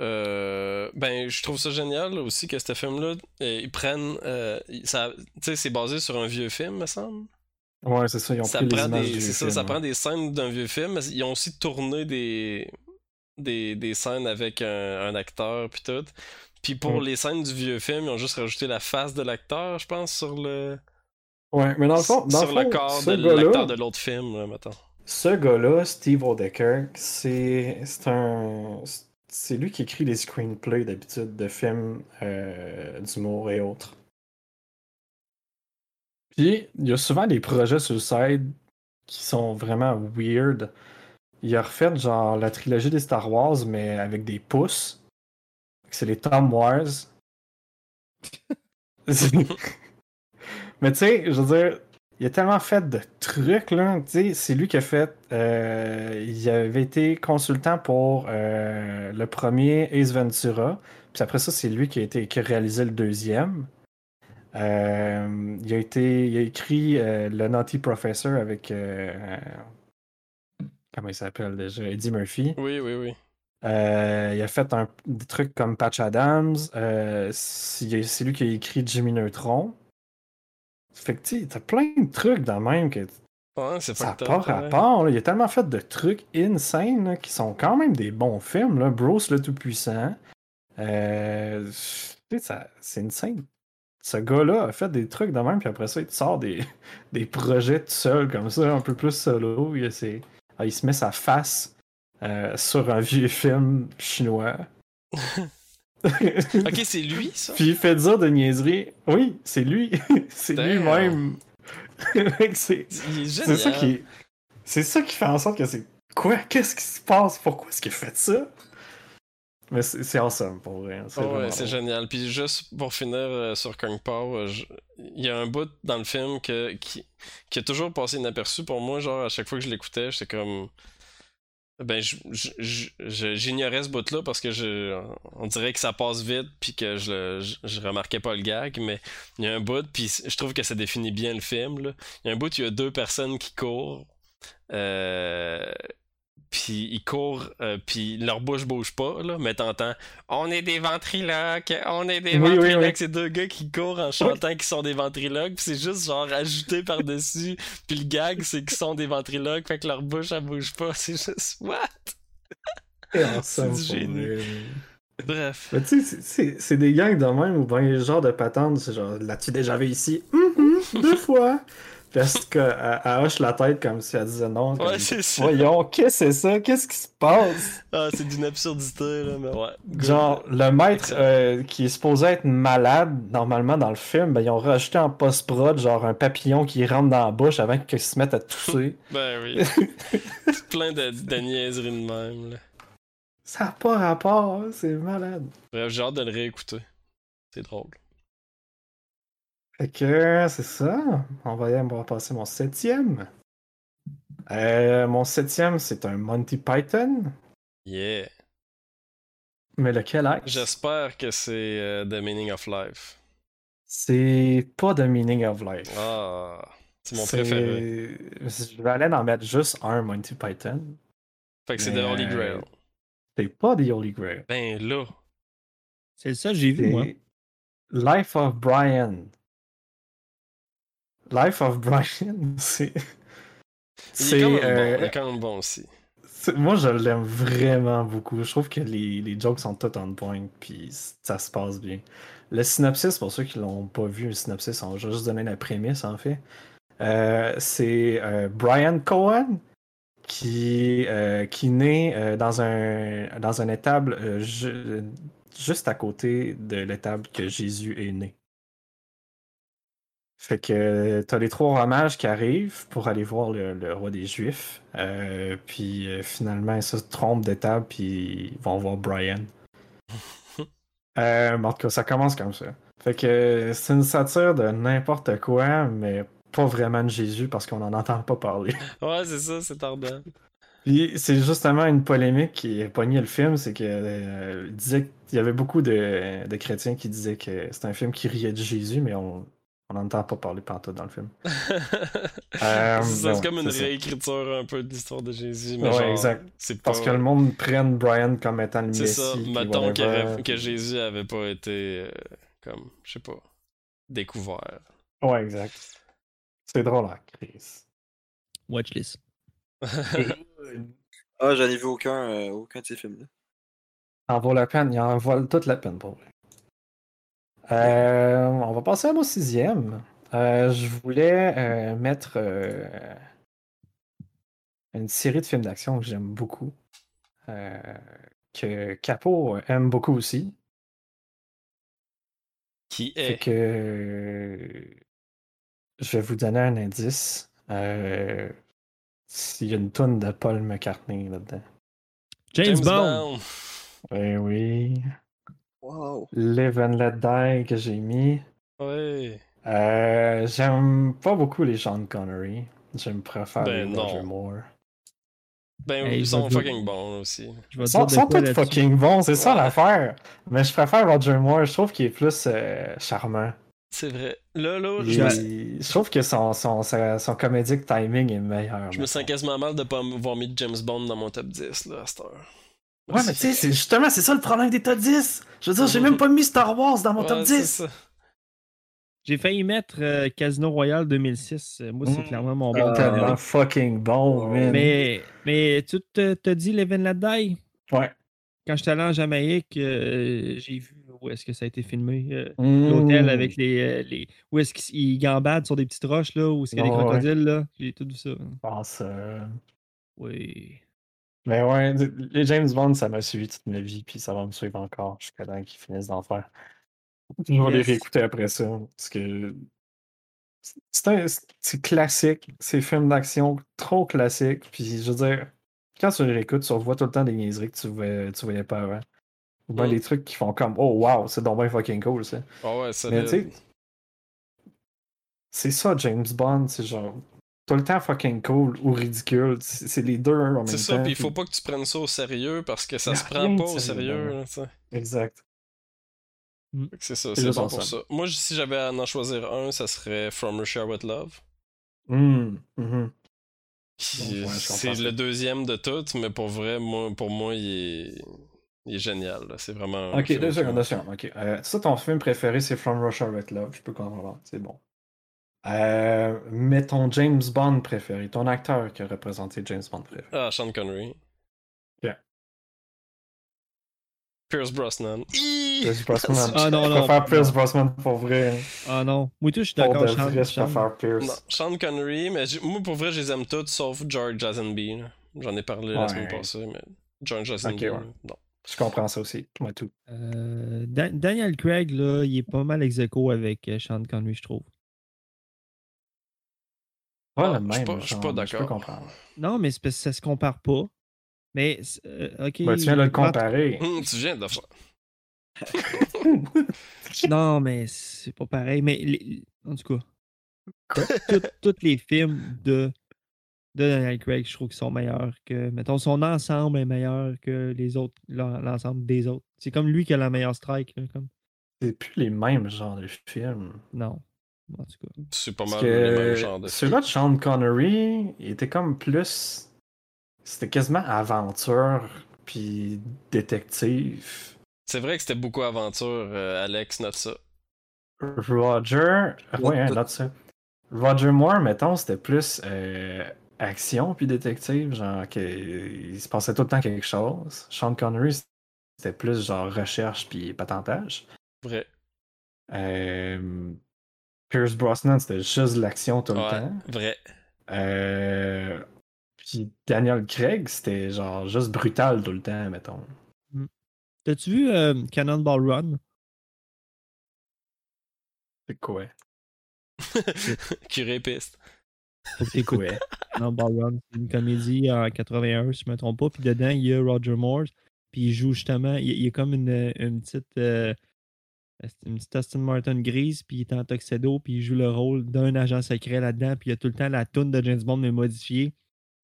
Euh, ben, je trouve ça génial aussi que ce film-là, ils prennent. euh, ça, tu sais, c'est basé sur un vieux film, me semble. Ouais, c'est ça, ils ont Ça pris les prend images des, du ça, film, ça ouais. prend des scènes d'un vieux film. mais Ils ont aussi tourné des, des, des scènes avec un, un acteur puis tout. Puis pour Mm. les scènes du vieux film, ils ont juste rajouté la face de l'acteur, je pense, sur le Ouais, mais dans le fond, dans sur le, le corps de l'acteur de l'autre film, là, mettons. Ce gars-là, Steve Odecker, c'est c'est un. C'est lui qui écrit les screenplays d'habitude de films euh, d'humour et autres. Puis, il y a souvent des projets sur le side qui sont vraiment weird. Il a refait genre la trilogie des Star Wars, mais avec des pouces. C'est les Tom Wars. mais tu sais, je veux dire, il a tellement fait de trucs, là. Tu sais, c'est lui qui a fait. euh, il avait été consultant pour euh, le premier Ace Ventura. Puis après ça, c'est lui qui a, été, qui a réalisé le deuxième. Euh, il, a été, il a écrit Le Naughty Professor avec. Comment il s'appelle déjà Eddie Murphy. Oui, oui, oui. Euh, il a fait un, des trucs comme Patch Adams. Euh, c'est lui qui a écrit Jimmy Neutron. Fait que tu sais, t'as plein de trucs dans le même que Ouais, c'est ça pas ouais. rapport. là. Il a tellement fait de trucs insane là, qui sont quand même des bons films. Là. Bruce le Tout-Puissant. Euh, c'est insane. Ce gars-là a fait des trucs de même, puis après ça, il te sort des, des projets tout seul, comme ça, un peu plus solo. Il, c'est- il se met sa face euh, sur un vieux film chinois. Ok, c'est lui, ça? Puis il fait dire de niaiserie. Oui, c'est lui. c'est lui-même. C'est ça qui c'est ça qui fait en sorte que c'est quoi? Qu'est-ce qui se passe? Pourquoi est-ce qu'il fait ça? Mais c'est awesome pour vrai. C'est Oh ouais, vraiment c'est drôle. génial. Puis juste pour finir euh, sur Kung Pao, euh, je- il y a un bout dans le film que, qui, qui a toujours passé inaperçu pour moi. Genre, à chaque fois que je l'écoutais, j'étais comme. Ben, j'ignorais ce bout-là parce que je, on dirait que ça passe vite puis que je, le- je, je remarquais pas le gag. Mais il y a un bout, puis je trouve que ça définit bien le film. là. Il y a un bout, il y a deux personnes qui courent. Euh, puis ils courent, euh, puis leur bouche bouge pas, là, mais t'entends « On est des ventriloques! On est des Oui, ventriloques! oui. C'est deux gars qui courent en chantant qu'ils sont des ventriloques, puis c'est juste genre ajouté par-dessus. Puis le gag, c'est qu'ils sont des ventriloques, fait que leur bouche, elle bouge pas. C'est juste « What? C'est du génie. vrai. » Bref. Mais tu sais, c'est- des gangs de même ou bien genre de patente, c'est genre, l'as-tu déjà vu ici? Mhm, deux fois. Parce qu'elle elle hoche la tête comme si elle disait non. comme, Ouais, c'est ça. Voyons, qu'est-ce que c'est ça? Qu'est-ce qui se passe? Ah, c'est d'une absurdité, là, mais ouais. Good. Genre, le maître euh, qui est supposé être malade, normalement, dans le film, ben, ils ont rajouté en post-prod, genre, un papillon qui rentre dans la bouche avant qu'il se mette à tousser. Ben oui. Plein de, de niaiseries de même, là. Ça n'a pas rapport, hein, c'est malade. Bref, j'ai hâte de le réécouter. C'est drôle. Fait que c'est ça. On va, on va passer mon septième. Euh, mon septième, c'est un Monty Python. Yeah. Mais lequel est J'espère que c'est euh, The Meaning of Life. C'est pas The Meaning of Life. Ah, c'est mon préféré. Je vais aller en mettre juste un Monty Python. Fait que c'est The Holy Grail. C'est pas The Holy Grail. Ben là. C'est ça que j'ai vu, moi. Life of Brian. Life of Brian, c'est. Il est quand même euh, quand même bon aussi. c'est- Moi, je l'aime vraiment beaucoup. Je trouve que les, les jokes sont tout on point, puis ça se passe bien. Le synopsis, pour ceux qui l'ont pas vu, le synopsis, on va juste donner la prémisse, en fait. Euh, c'est euh, Brian Cohen qui, qui naît dans, un, dans un étable ju- juste à côté de l'étable que Jésus est né. Fait que t'as les trois romages qui arrivent pour aller voir le, le roi des Juifs. Euh, puis euh, finalement, ils se trompent d'étable, puis ils vont voir Brian. Euh, en tout cas, ça commence comme ça. Fait que c'est une satire de n'importe quoi, mais pas vraiment de Jésus parce qu'on n'en entend pas parler. Ouais, c'est ça, c'est tardant. Puis c'est justement une polémique qui a pogné le film, c'est que euh, il disait qu'il y avait beaucoup de, de chrétiens qui disaient que c'est un film qui riait de Jésus, mais on on n'entend pas parler pantoute dans le film. Euh, c'est ça, c'est comme une c'est ça. réécriture un peu de l'histoire de Jésus. Mais Ouais, genre, exact. C'est Parce que le monde prenne Brian comme étant le C'est Messie. ça. puis Mettons avait- que Jésus avait pas été, euh, comme, je sais pas, découvert. Ouais, exact. C'est drôle, hein, Chris. Watchlist. Ah, j'en ai vu aucun, euh, aucun de ces films-là. en vaut la peine, il en vaut toute la peine pour vrai. Euh, on va passer à mon sixième. Euh, je voulais euh, mettre euh, une série de films d'action que j'aime beaucoup. euh, que Capo aime beaucoup aussi. Qui Fait est. que je vais vous donner un indice. Euh, S'il y a une tonne de Paul McCartney là-dedans. James, Bond. Eh oui. Wow. Live and Let Die que j'ai mis. Ouais. Euh, J'aime pas beaucoup les Sean Connery. J'aime préfère Ben les Roger non. Moore. Ben, Hey, ils je sont fucking bons aussi. Je Ils sont, sont tous fucking bons, c'est ça l'affaire. Mais je préfère Roger Moore. Je trouve qu'il est plus euh, charmant. C'est vrai. Là, là, je, me, je trouve que son, son, sa- son comédique timing est meilleur. je me sens quasiment mal de pas avoir mis James Bond dans mon top 10, là, à cette heure. Ouais, mais tu sais, c'est- justement, c'est ça le problème des top 10. Je veux dire, j'ai même pas mis Star Wars dans mon Ouais, top c'est 10. ça. J'ai failli mettre euh, Casino Royale 2006. Euh, Moi, c'est Mm. clairement mon Ah, bon Tellement préféré. fucking bon, man. Mais, mais tu te- t'as dit Live and Let Die? Ouais. Quand j'étais allé en Jamaïque, euh, j'ai vu où est-ce que ça a été filmé. euh, Mm. L'hôtel avec les, euh, les. Où est-ce qu'ils gambadent sur des petites roches, là, où est-ce qu'il y a des crocodiles, là. J'ai tout vu ça. Je pense, euh, Oui. Mais ouais, d- les James Bond, ça m'a suivi toute ma vie, puis ça va me suivre encore jusqu'à temps qu'ils finissent d'en faire. Je vais les réécouter après ça, parce que c'est un- c'est classique, c'est film d'action trop classique, puis je veux dire, quand tu les réécoutes, tu revois tout le temps des niaiseries que tu voyais, tu voyais pas avant. Ou bien Mm. des trucs qui font comme Oh wow, c'est donc bien fucking cool ça. Ah ouais, ça Mais tu sais, c'est ça, James Bond, c'est genre tout le temps fucking cool ou ridicule. C'est les deux en même temps. C'est ça, puis il faut pas que tu prennes ça au sérieux parce que ça se prend pas au sérieux là. Exact. Que C'est ça, C'est bon pour ça. Moi, si j'avais à en choisir un, ça serait From Russia with Love. Ouais, je comprends c'est le deuxième de toutes, mais pour vrai, moi, pour moi, il est, il est génial. C'est vraiment. Ok, deux secondes, deux secondes. Ok. Euh, ça, ton film préféré, c'est From Russia with Love. Je peux comprendre. C'est bon. Euh, mais ton James Bond préféré, ton acteur qui a représenté James Bond préféré. Ah, Sean Connery. Ok. Pierce Brosnan. Pierce Brosnan. Ah, non, je non. préfère Pierce Brosnan pour vrai. Ah non. Moi, tout, je suis Pour d'accord. de Sean- vrai, je Sean- préfère Non, Pierce. Sean Connery, mais moi, pour vrai, je les aime tous, sauf George Lazenby. J'en ai parlé la semaine passée, mais George Lazenby, Ok, ouais. non. Je comprends ça aussi. Moi, tout. Euh, Da- Daniel Craig, là, il est pas mal ex avec euh, Sean Connery, je trouve. Pas le je suis même. pas- je suis pas Je d'accord. comprendre. Non, mais c'est parce que ça se compare pas. Mais, euh, ok. Ben, tu viens de le comparer. Hum, tu viens de le faire. Non, mais c'est pas pareil. Mais les- en tout cas, Quoi? tous les films de, de Daniel Craig, je trouve qu'ils sont meilleurs que. Mettons, son ensemble est meilleur que les autres, l'en- l'ensemble des autres. C'est comme lui qui a la meilleure strike. là, comme... C'est plus les mêmes genres de films. Non. En tout cas. C'est pas mal le genre de celui-là de Sean Connery, il était comme plus. C'était quasiment aventure puis détective. C'est vrai que c'était beaucoup aventure, euh, Alex, note ça. Roger. Ouais, hein, note ça. Roger Moore, mettons, c'était plus euh, action puis détective, genre que il se passait tout le temps quelque chose. Sean Connery, c'était plus genre recherche puis patentage. Vrai. Euh, Pierce Brosnan, c'était juste de l'action tout le Ouais, temps. vrai. Euh, puis Daniel Craig, c'était genre juste brutal tout le temps, mettons. T'as-tu vu euh, Cannonball Run? C'est quoi? Curé piste. Faut que C'est quoi? Cannonball Run. C'est une comédie en 81, si je me trompe pas. Puis dedans, il y a Roger Moore. Puis il joue justement, il, il est comme une, une petite. euh, une petite Aston Martin grise, puis il est en tuxedo, puis il joue le rôle d'un agent secret là-dedans, puis il y a tout le temps la toune de James Bond mais modifiée.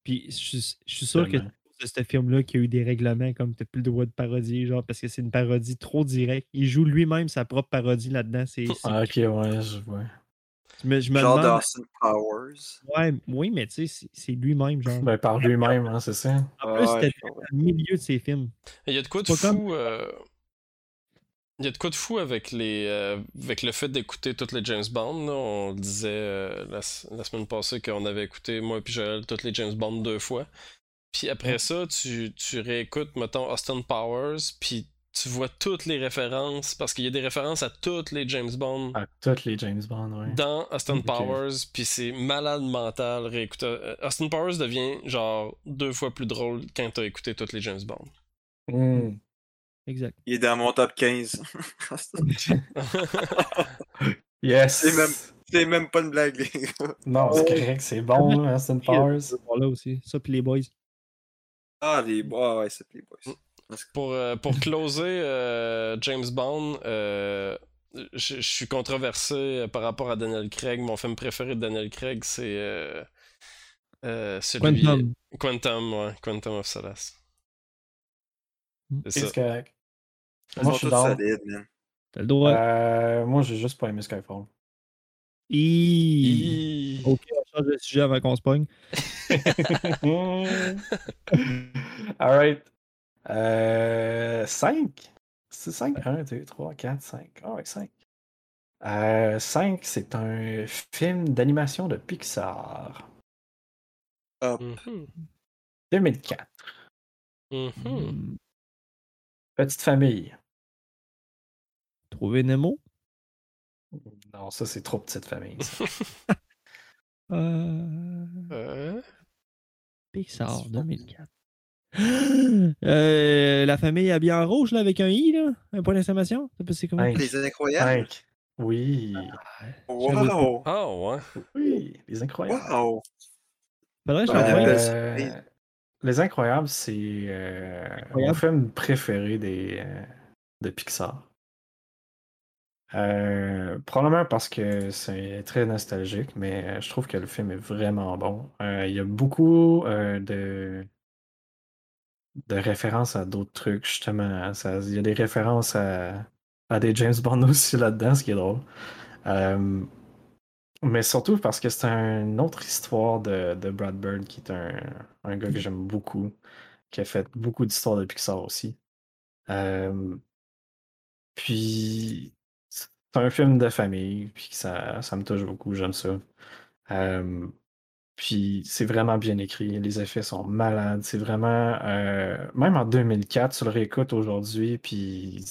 Puis je suis- je suis sûr que c'est ce film-là qu'il y a eu des règlements comme t'as plus le droit de parodier, genre parce que c'est une parodie trop directe. Il joue lui-même sa propre parodie là-dedans. C'est, c'est- Ah, ok, ouais, je vois. me, je me Genre demande- d'Austin Powers. Ouais, oui, mais tu sais, c'est, c'est lui-même, genre. Ben, par lui-même, hein, c'est ça. En plus, Ouais, c'était au milieu de ses films. Il y a de quoi de C'est fou. euh, Il y a de quoi de fou avec les euh, avec le fait d'écouter toutes les James Bond. là. On disait euh, la, semaine passée qu'on avait écouté, moi et Joël, toutes les James Bond deux fois. Puis après ça, tu, tu réécoutes, mettons, Austin Powers, puis tu vois toutes les références, parce qu'il y a des références à toutes les James Bond À tous les James Bond, ouais. dans Austin. Powers, puis c'est malade mental réécouter. euh, Austin Powers devient genre deux fois plus drôle quand t'as écouté toutes les James Bond. Hmm. Exact. Il est dans mon top 15. Yes! C'est même- C'est même pas une blague, les gars. Non, c'est correct, c'est bon, là, Austin Powers. Là aussi. Ça, puis les boys. Ah, les boys, ouais, c'est les boys. Pour, euh, pour closer euh, James Bond, euh, je suis controversé euh, par rapport à Daniel Craig. Mon film préféré de Daniel Craig, c'est euh, euh, celui... Quantum. Quantum, ouais. Quantum of Solace. C'est correct. Moi, je suis man. T'as le droit. Euh, moi, j'ai juste pas aimé Skyfall. Ok, on change de sujet avant qu'on se pogne. Alright. Euh, 5. C'est 5? 1, 2, 3, 4, 5. Ah ouais, 5. Euh, 5, c'est un film d'animation de Pixar. Mhm. 2004. Mhm. Hmm. Petite famille. Trouver Nemo? Non, ça, c'est trop petite famille. ça. Euh... Euh, Pixar 2004. Euh, la famille habillée en rouge là, avec un I, là, un point d'exclamation? Ça peut- C'est comment? Cinq. Les incroyables? 5. Oui. Wow! Ah ouais. Oui, les incroyables. Wow! Faudrait que je Ouais, l'envoie. Euh, les Incroyables, c'est euh, mon film préféré des, euh, de Pixar. Euh, probablement parce que c'est très nostalgique, mais je trouve que le film est vraiment bon. Euh, il y a beaucoup euh, de, de références à d'autres trucs, justement. Il y a des références à, à des James Bond aussi là-dedans, ce qui est drôle. Mais surtout parce que c'est une autre histoire de, de Brad Bird, qui est un, un gars que j'aime beaucoup, qui a fait beaucoup d'histoires de Pixar aussi. puis c'est un film de famille, puis ça, ça me touche beaucoup, j'aime ça. puis c'est vraiment bien écrit, les effets sont malades, c'est vraiment... euh, même en 2004, tu le réécoutes aujourd'hui, puis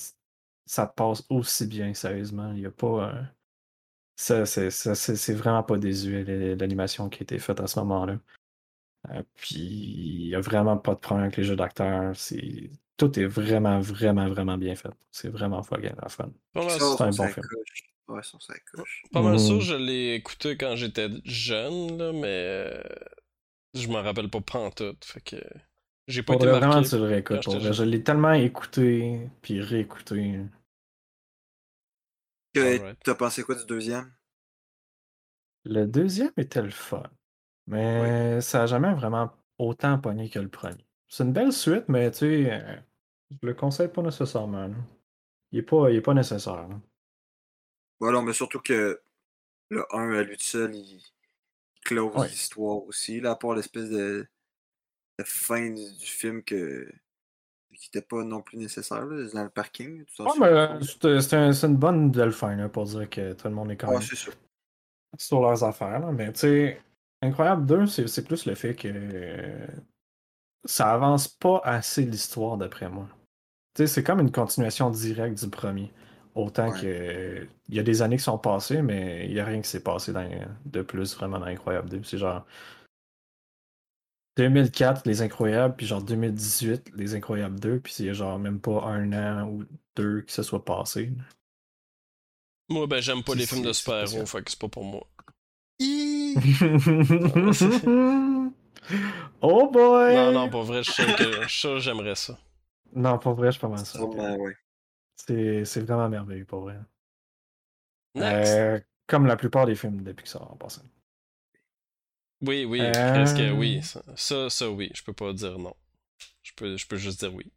ça te passe aussi bien, sérieusement. Il y a pas... ça, c'est ça, c'est- c'est vraiment pas désuet, l'animation qui a été faite à ce moment-là. Euh, puis il y a vraiment pas de problème avec les jeux d'acteurs. C'est... Tout est vraiment, vraiment, vraiment bien fait. C'est vraiment fucking fun. C'est un bon film. coche. Ouais, ça, ça coche. pas mal sûr, Mm. je l'ai écouté quand j'étais jeune, là, mais euh, je m'en rappelle pas pantoute. Fait que j'ai pas été vraiment tu le réécoutes. Je l'ai tellement écouté, puis réécouté. Que- Alright. T'as pensé quoi du deuxième? Le deuxième était le fun, mais ça a jamais vraiment autant pogné que le premier. C'est une belle suite, mais tu sais, euh, je le conseille pas nécessairement. là. Il est pas, il est pas nécessaire. là. Voilà, mais surtout que le 1 à lui tout seul, il, il close Ouais. l'histoire aussi, là, à part l'espèce de, de fin du film que qui était pas non plus nécessaire, là, dans le parking. mais pas? euh, c'est c'est un- c'est une bonne là, pour dire que tout le monde est quand même sur leurs affaires. là. Mais tu sais, Incroyable 2, c'est plus le fait que euh, ça avance pas assez l'histoire d'après moi. C'est comme une continuation directe du premier. Autant Ouais. que il y a des années qui sont passées, mais il n'y a rien qui s'est passé dans- de plus vraiment dans Incroyable 2. C'est genre 2004, Les Incroyables, puis genre 2018, Les Incroyables 2, puis il y a genre même pas un an ou deux qui se soit passé. Moi, ben, j'aime pas C'est- les films de c'est- c'est pas super-héros, ça. fait que c'est pas pour moi. oh boy! Non, non, pour vrai, je sûr que que j'aimerais ça. Non, pour vrai, je suis pas mal. Sûrement, ouais. C'est c'est vraiment merveilleux, pour vrai. Next. Euh, comme la plupart des films de Pixar en passant. Oui, oui, Euh, presque oui. Ça, ça, oui. Je peux pas dire non. Je peux, je peux juste dire oui.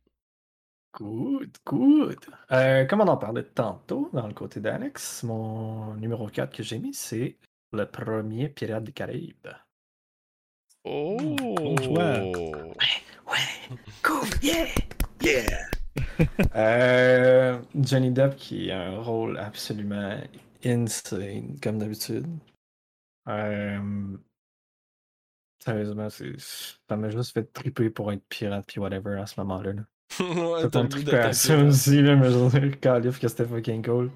Good, good. Euh, comme on en parlait tantôt dans le côté d'Alex, mon numéro 4 que j'ai mis, c'est le premier Pirate des Caraïbes. Oh! bon choix. Ouais, cool, yeah! Yeah! Euh, Johnny Depp qui a un rôle absolument insane, comme d'habitude. Euh, sérieusement, c'est- ça m'a juste fait triper pour être pirate puis whatever à ce moment-là. là. ouais, t'as tripait à ça aussi, là, mais je dire, calif que c'était fucking cool.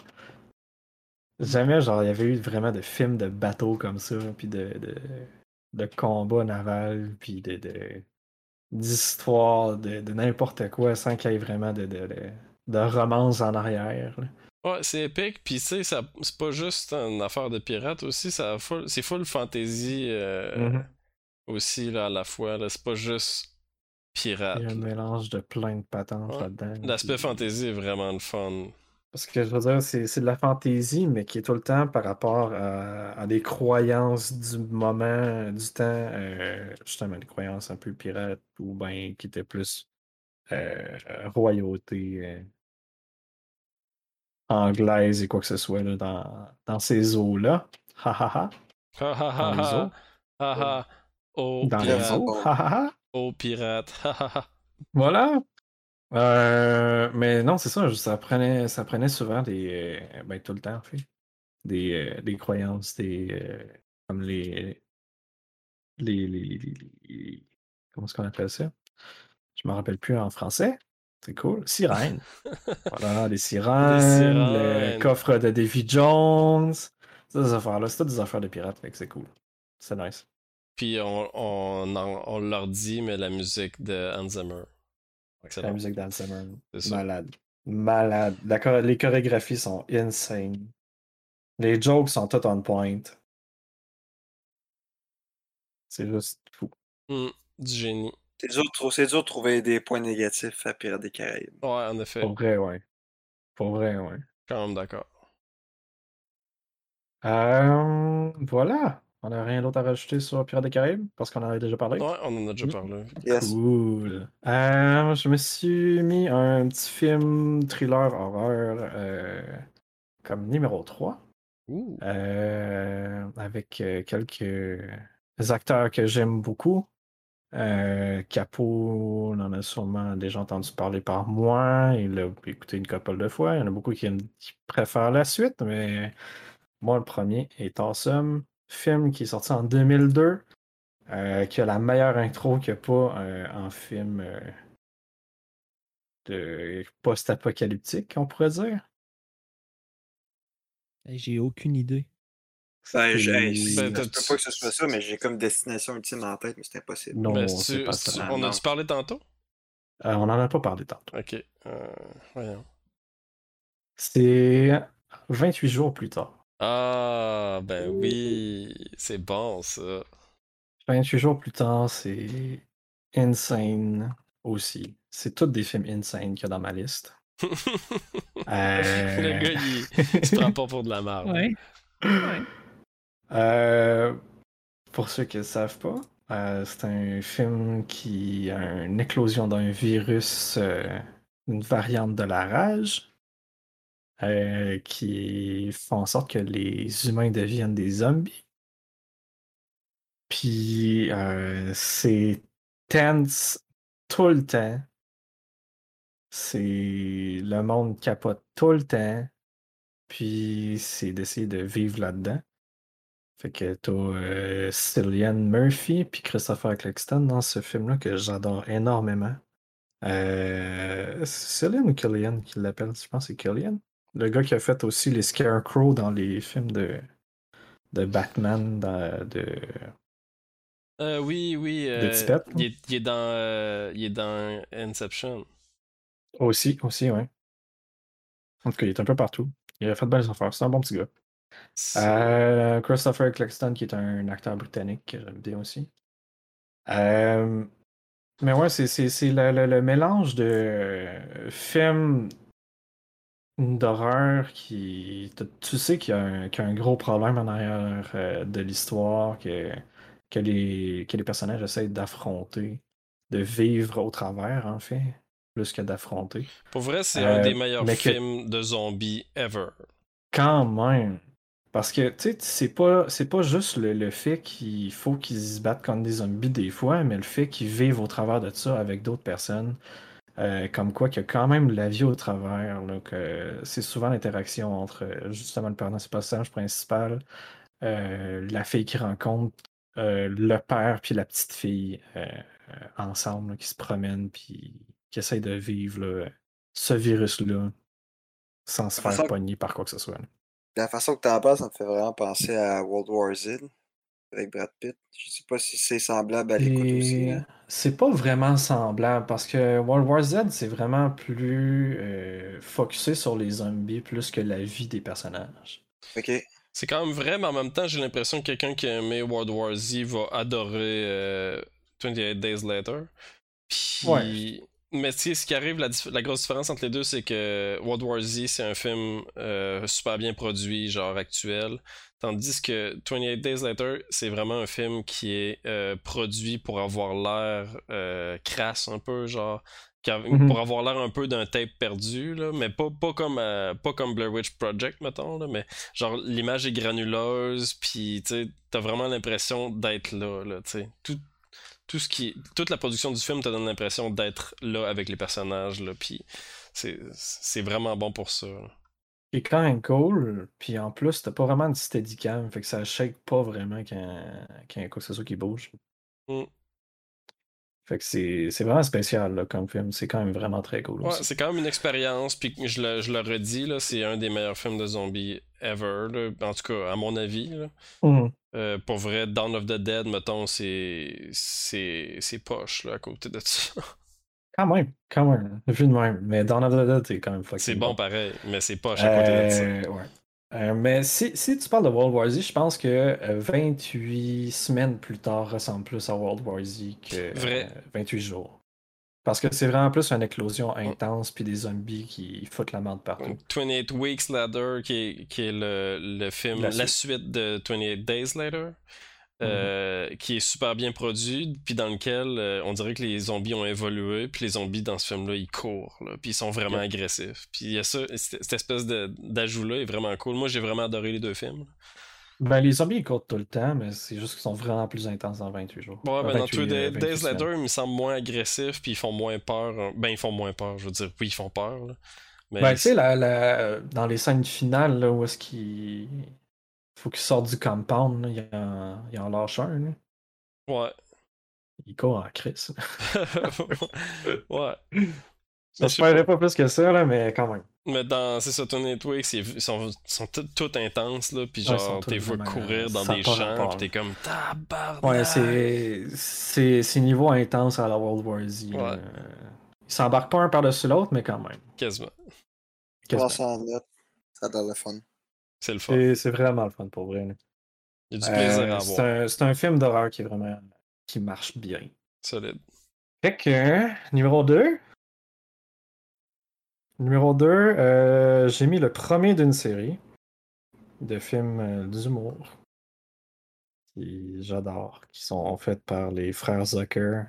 Jamais, genre, il y avait eu vraiment de films de bateaux comme ça, puis de, de, de combats navals, puis de, de- d'histoires, de, de n'importe quoi, sans qu'il y ait vraiment de, de, de, romance en arrière. là. Ouais, c'est épique, pis tu sais, ça- c'est pas juste une affaire de pirate aussi, ça a full- c'est full fantasy euh, Mhm. Aussi là, à la fois. C'est pas juste pirate. Il y a un mélange de plein de patentes Ouais. là-dedans. L'aspect puis- fantasy est vraiment le fun. Parce que je veux dire, c'est de la fantaisie, mais qui est tout le temps par rapport à, à des croyances du moment, du temps, euh, justement, des croyances un peu pirates ou bien qui étaient plus euh, royauté euh, anglaise et quoi que ce soit là, dans, dans ces eaux-là. Ha ha ha. Ha ha ha les. Oh Dans les pirate. ha. Oh pirate. Voilà. Euh, mais non, c'est ça, ça prenait, ça prenait souvent des. euh, ben, tout le temps, en fait. Des, euh, des croyances, des. euh, comme les. Les. les, les- les- les- comment est-ce qu'on appelle ça? Je me rappelle plus en français. C'est cool. Sirènes. voilà, des sirènes, le coffre de Davy Jones. Ces affaires-là, c'est toutes des affaires de pirates, c'est cool. C'est nice. Puis on, on, on leur dit, mais la musique de Hans Zimmer. La musique. C'est ça. Malade. Malade. La les chorégraphies sont insane. Les jokes sont tout on point. C'est juste fou. Hmm, du génie. C'est dur, de trou- c'est dur de trouver des points négatifs à Pirates des Caraïbes. Ouais, en effet. Pour vrai, ouais. Pour vrai, ouais. Quand même d'accord. Euh, voilà. On n'a rien d'autre à rajouter sur Pirates des Caraïbes? Parce qu'on en avait déjà parlé. Ouais, on en a déjà parlé. Yes. Cool. Euh, je me suis mis un petit film thriller horreur euh, comme numéro 3 Ouh. euh, avec quelques acteurs que j'aime beaucoup. Euh, Capo, on en a sûrement déjà entendu parler par moi. Il l'a écouté une couple de fois. Il y en a beaucoup qui, aiment- qui préfèrent la suite, mais moi, le premier est awesome. Film qui est sorti en 2002, euh, qui a la meilleure intro qu'il n'y a pas euh, en film euh, de post-apocalyptique, on pourrait dire. Hey, J'ai aucune idée. Je, ça se peut t'as- pas que ce soit ça, mais j'ai comme destination ultime en tête, mais c'est impossible. Non, Ben, c'est tu- pas tu- ça. On a-tu parlé tantôt? Euh, on n'en a pas parlé tantôt. Ok. Euh, voyons. C'est 28 jours plus tard. Ah, ben oui. C'est bon, ça. 28 jours plus tard, c'est Insane aussi. C'est tous des films Insane qu'il y a dans ma liste. Euh, Le gars, il, il se prend pas pour de la merde. Ouais. ouais. Euh, pour ceux qui ne savent pas, euh, c'est un film qui a une éclosion d'un virus, euh, une variante de la rage, euh, qui fait en sorte que les humains deviennent des zombies. Puis euh, c'est tense tout le temps. C'est le monde capote tout le temps. Puis c'est d'essayer de vivre là-dedans. Fait que t'as euh, Cillian Murphy puis Christopher Eccleston dans ce film-là que j'adore énormément. Cillian ou Killian qui l'appelle? Je pense que c'est Killian. Le gars qui a fait aussi les Scarecrow dans les films de, de Batman, dans- de, Euh, oui, oui. De euh, Tipette, il, est, il est dans, euh, il est dans Inception. Aussi, aussi, ouais. En tout cas, il est un peu partout. Il a fait de belles affaires. C'est un bon petit gars. Euh, Christopher Eccleston, qui est un acteur britannique que j'aime bien aussi. Euh, mais ouais, c'est, le, le- le mélange de films d'horreur qui. tu- sais qu'il y a un, qu'il y a un gros problème en arrière euh, de l'histoire, que, que, les, que les personnages essayent d'affronter, de vivre au travers, en fait, plus que d'affronter. Pour vrai, c'est Euh, un des meilleurs que- films de zombies ever. Quand même. Parce que, tu sais, c'est pas, pas juste le, le fait qu'il faut qu'ils se battent contre des zombies des fois, mais le fait qu'ils vivent au travers de ça avec d'autres personnes. Euh, comme quoi qu'il y a quand même la vie au travers. là, que c'est souvent l'interaction entre justement le personnage principal, euh, la fille qui rencontre euh, le père puis la petite fille ensemble, là, qui se promènent puis qui essayent de vivre là, ce virus-là sans se faire pogner par quoi que ce soit. La façon que t'en parles, ça me fait vraiment penser à World War Z avec Brad Pitt. Je sais pas si c'est semblable à l'écoute aussi. Et hein. C'est pas vraiment semblable parce que World War Z, c'est vraiment plus euh, focusé sur les zombies plus que la vie des personnages. Ok. C'est quand même vrai, mais en même temps, j'ai l'impression que quelqu'un qui a aimé World War Z va adorer euh, 28 Days Later. Puis, Ouais. Mais tu sais, ce qui arrive, la grosse différence entre les deux, c'est que World War Z, c'est un film euh, super bien produit, genre actuel. Tandis que 28 Days Later, c'est vraiment un film qui est euh, produit pour avoir l'air euh, crasse un peu, genre. Mhm. Pour avoir l'air un peu d'un tape perdu, là, mais pas, pas, comme, euh, pas comme Blair Witch Project, mettons, là, mais genre l'image est granuleuse, puis t'as vraiment l'impression d'être là, là. Tout, tout ce qui, toute la production du film te donne l'impression d'être là avec les personnages, là, puis c'est, c'est vraiment bon pour ça. là. Et quand même cool, puis en plus, t'as pas vraiment de steadicam, fait que ça shake pas vraiment quand, quand il y a quoi que ce soit qui bouge. Mm. Fait que c'est vraiment spécial là, comme film, c'est quand même vraiment très cool Ouais, c'est quand même une expérience, puis je le, je le redis, c'est un des meilleurs films de zombies ever, là, en tout cas, à mon avis. Là. Mhm. Euh, pour vrai, Dawn of the Dead, mettons, c'est poche, là, à côté de ça. Quand même, quand même, vu de même. Mais Dawn of the Dead, c'est quand même fucking c'est bon pareil, mais c'est poche à côté de ça. Euh, ouais. Euh, mais si, si tu parles de World War Z, je pense que euh, 28 semaines plus tard ressemble plus à World War Z que Vrai. euh, 28 jours. Parce que c'est vraiment plus une éclosion intense, puis des zombies qui foutent la merde partout. 28 Weeks Later, qui est, qui est le, le film, la La suite. de 28 Days Later, euh, qui est super bien produit, puis dans lequel euh, on dirait que les zombies ont évolué, puis les zombies dans ce film-là, ils courent, puis ils sont vraiment agressifs. Puis il y a ça, cette espèce d'ajout-là est vraiment cool. Moi, j'ai vraiment adoré les deux films. Ben, les zombies, ils courent tout le temps, mais c'est juste qu'ils sont vraiment plus intenses dans 28 jours. Ouais, ben dans 28, Two Day- 28 Days. Later, ils me semblent moins agressifs, puis ils font moins peur. hein. Ben, ils font moins peur, je veux dire. Oui, ils font peur, là. Mais Ben, tu sais, la, la- dans les scènes finales, là, où est-ce qu'il faut qu'il sorte du compound, là, il, en, il en lâche un. là. Ouais. Il court en crise. ouais. Ça se pas. pas plus que ça, là, mais quand même. Mais dans, c'est ça, Tony Twix, ils sont, sont tout, tout intenses, là, ils genre, t'es tous vois vraiment- courir dans des champs, puis t'es comme tabarnak. Ouais, c'est c'est c'est niveau intense à la World War Z. Ouais. Euh, Ils s'embarquent pas un par-dessus l'autre, mais quand même. Quasiment. Quasiment. 300 mètres. Ça donne le fun. C'est le fun. C'est vraiment le fun pour vrai. Il y a du plaisir Euh, à c'est avoir. un, c'est un film d'horreur qui est vraiment qui marche bien. Solide. Fait que, numéro 2. Numéro 2, j'ai mis le premier d'une série de films euh, d'humour qui j'adore, qui sont faits par les frères Zucker.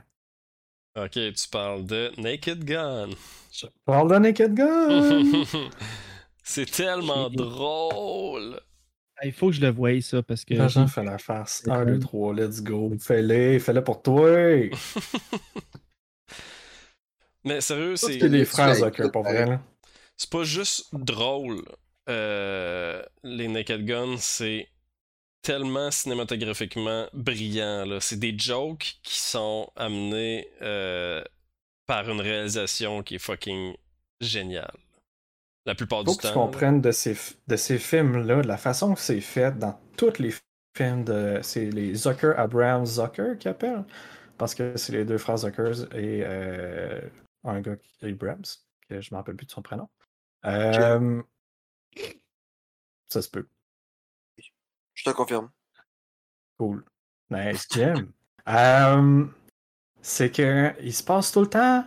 Ok, tu parles de Naked Gun. Je parle de Naked Gun! c'est tellement drôle. Ah, Il faut que je le voie, ça, parce que. L'agent fait la farce. C'est 1, cool. 2, 3, let's go. Fais-le, fais-le pour toi! Mais sérieux, c'est. C'est les frères Ouais, Zucker, pour vrai. là. c'est pas juste drôle. Euh, les Naked Gun, c'est tellement cinématographiquement brillant. là. C'est des jokes qui sont amenés euh, par une réalisation qui est fucking géniale. La plupart faut du que tu temps. là. comprennes de ces, de ces films-là, de la façon que c'est fait dans tous les films de. C'est les Zucker, Abraham Zucker qui appellent. Parce que c'est les deux frères Zuckers et euh, un gars, qui- Abrams, que je ne me rappelle plus de son prénom. Euh, ça se peut. Je te confirme. Cool. Nice, Jim. Euh, c'est que il se passe tout le temps.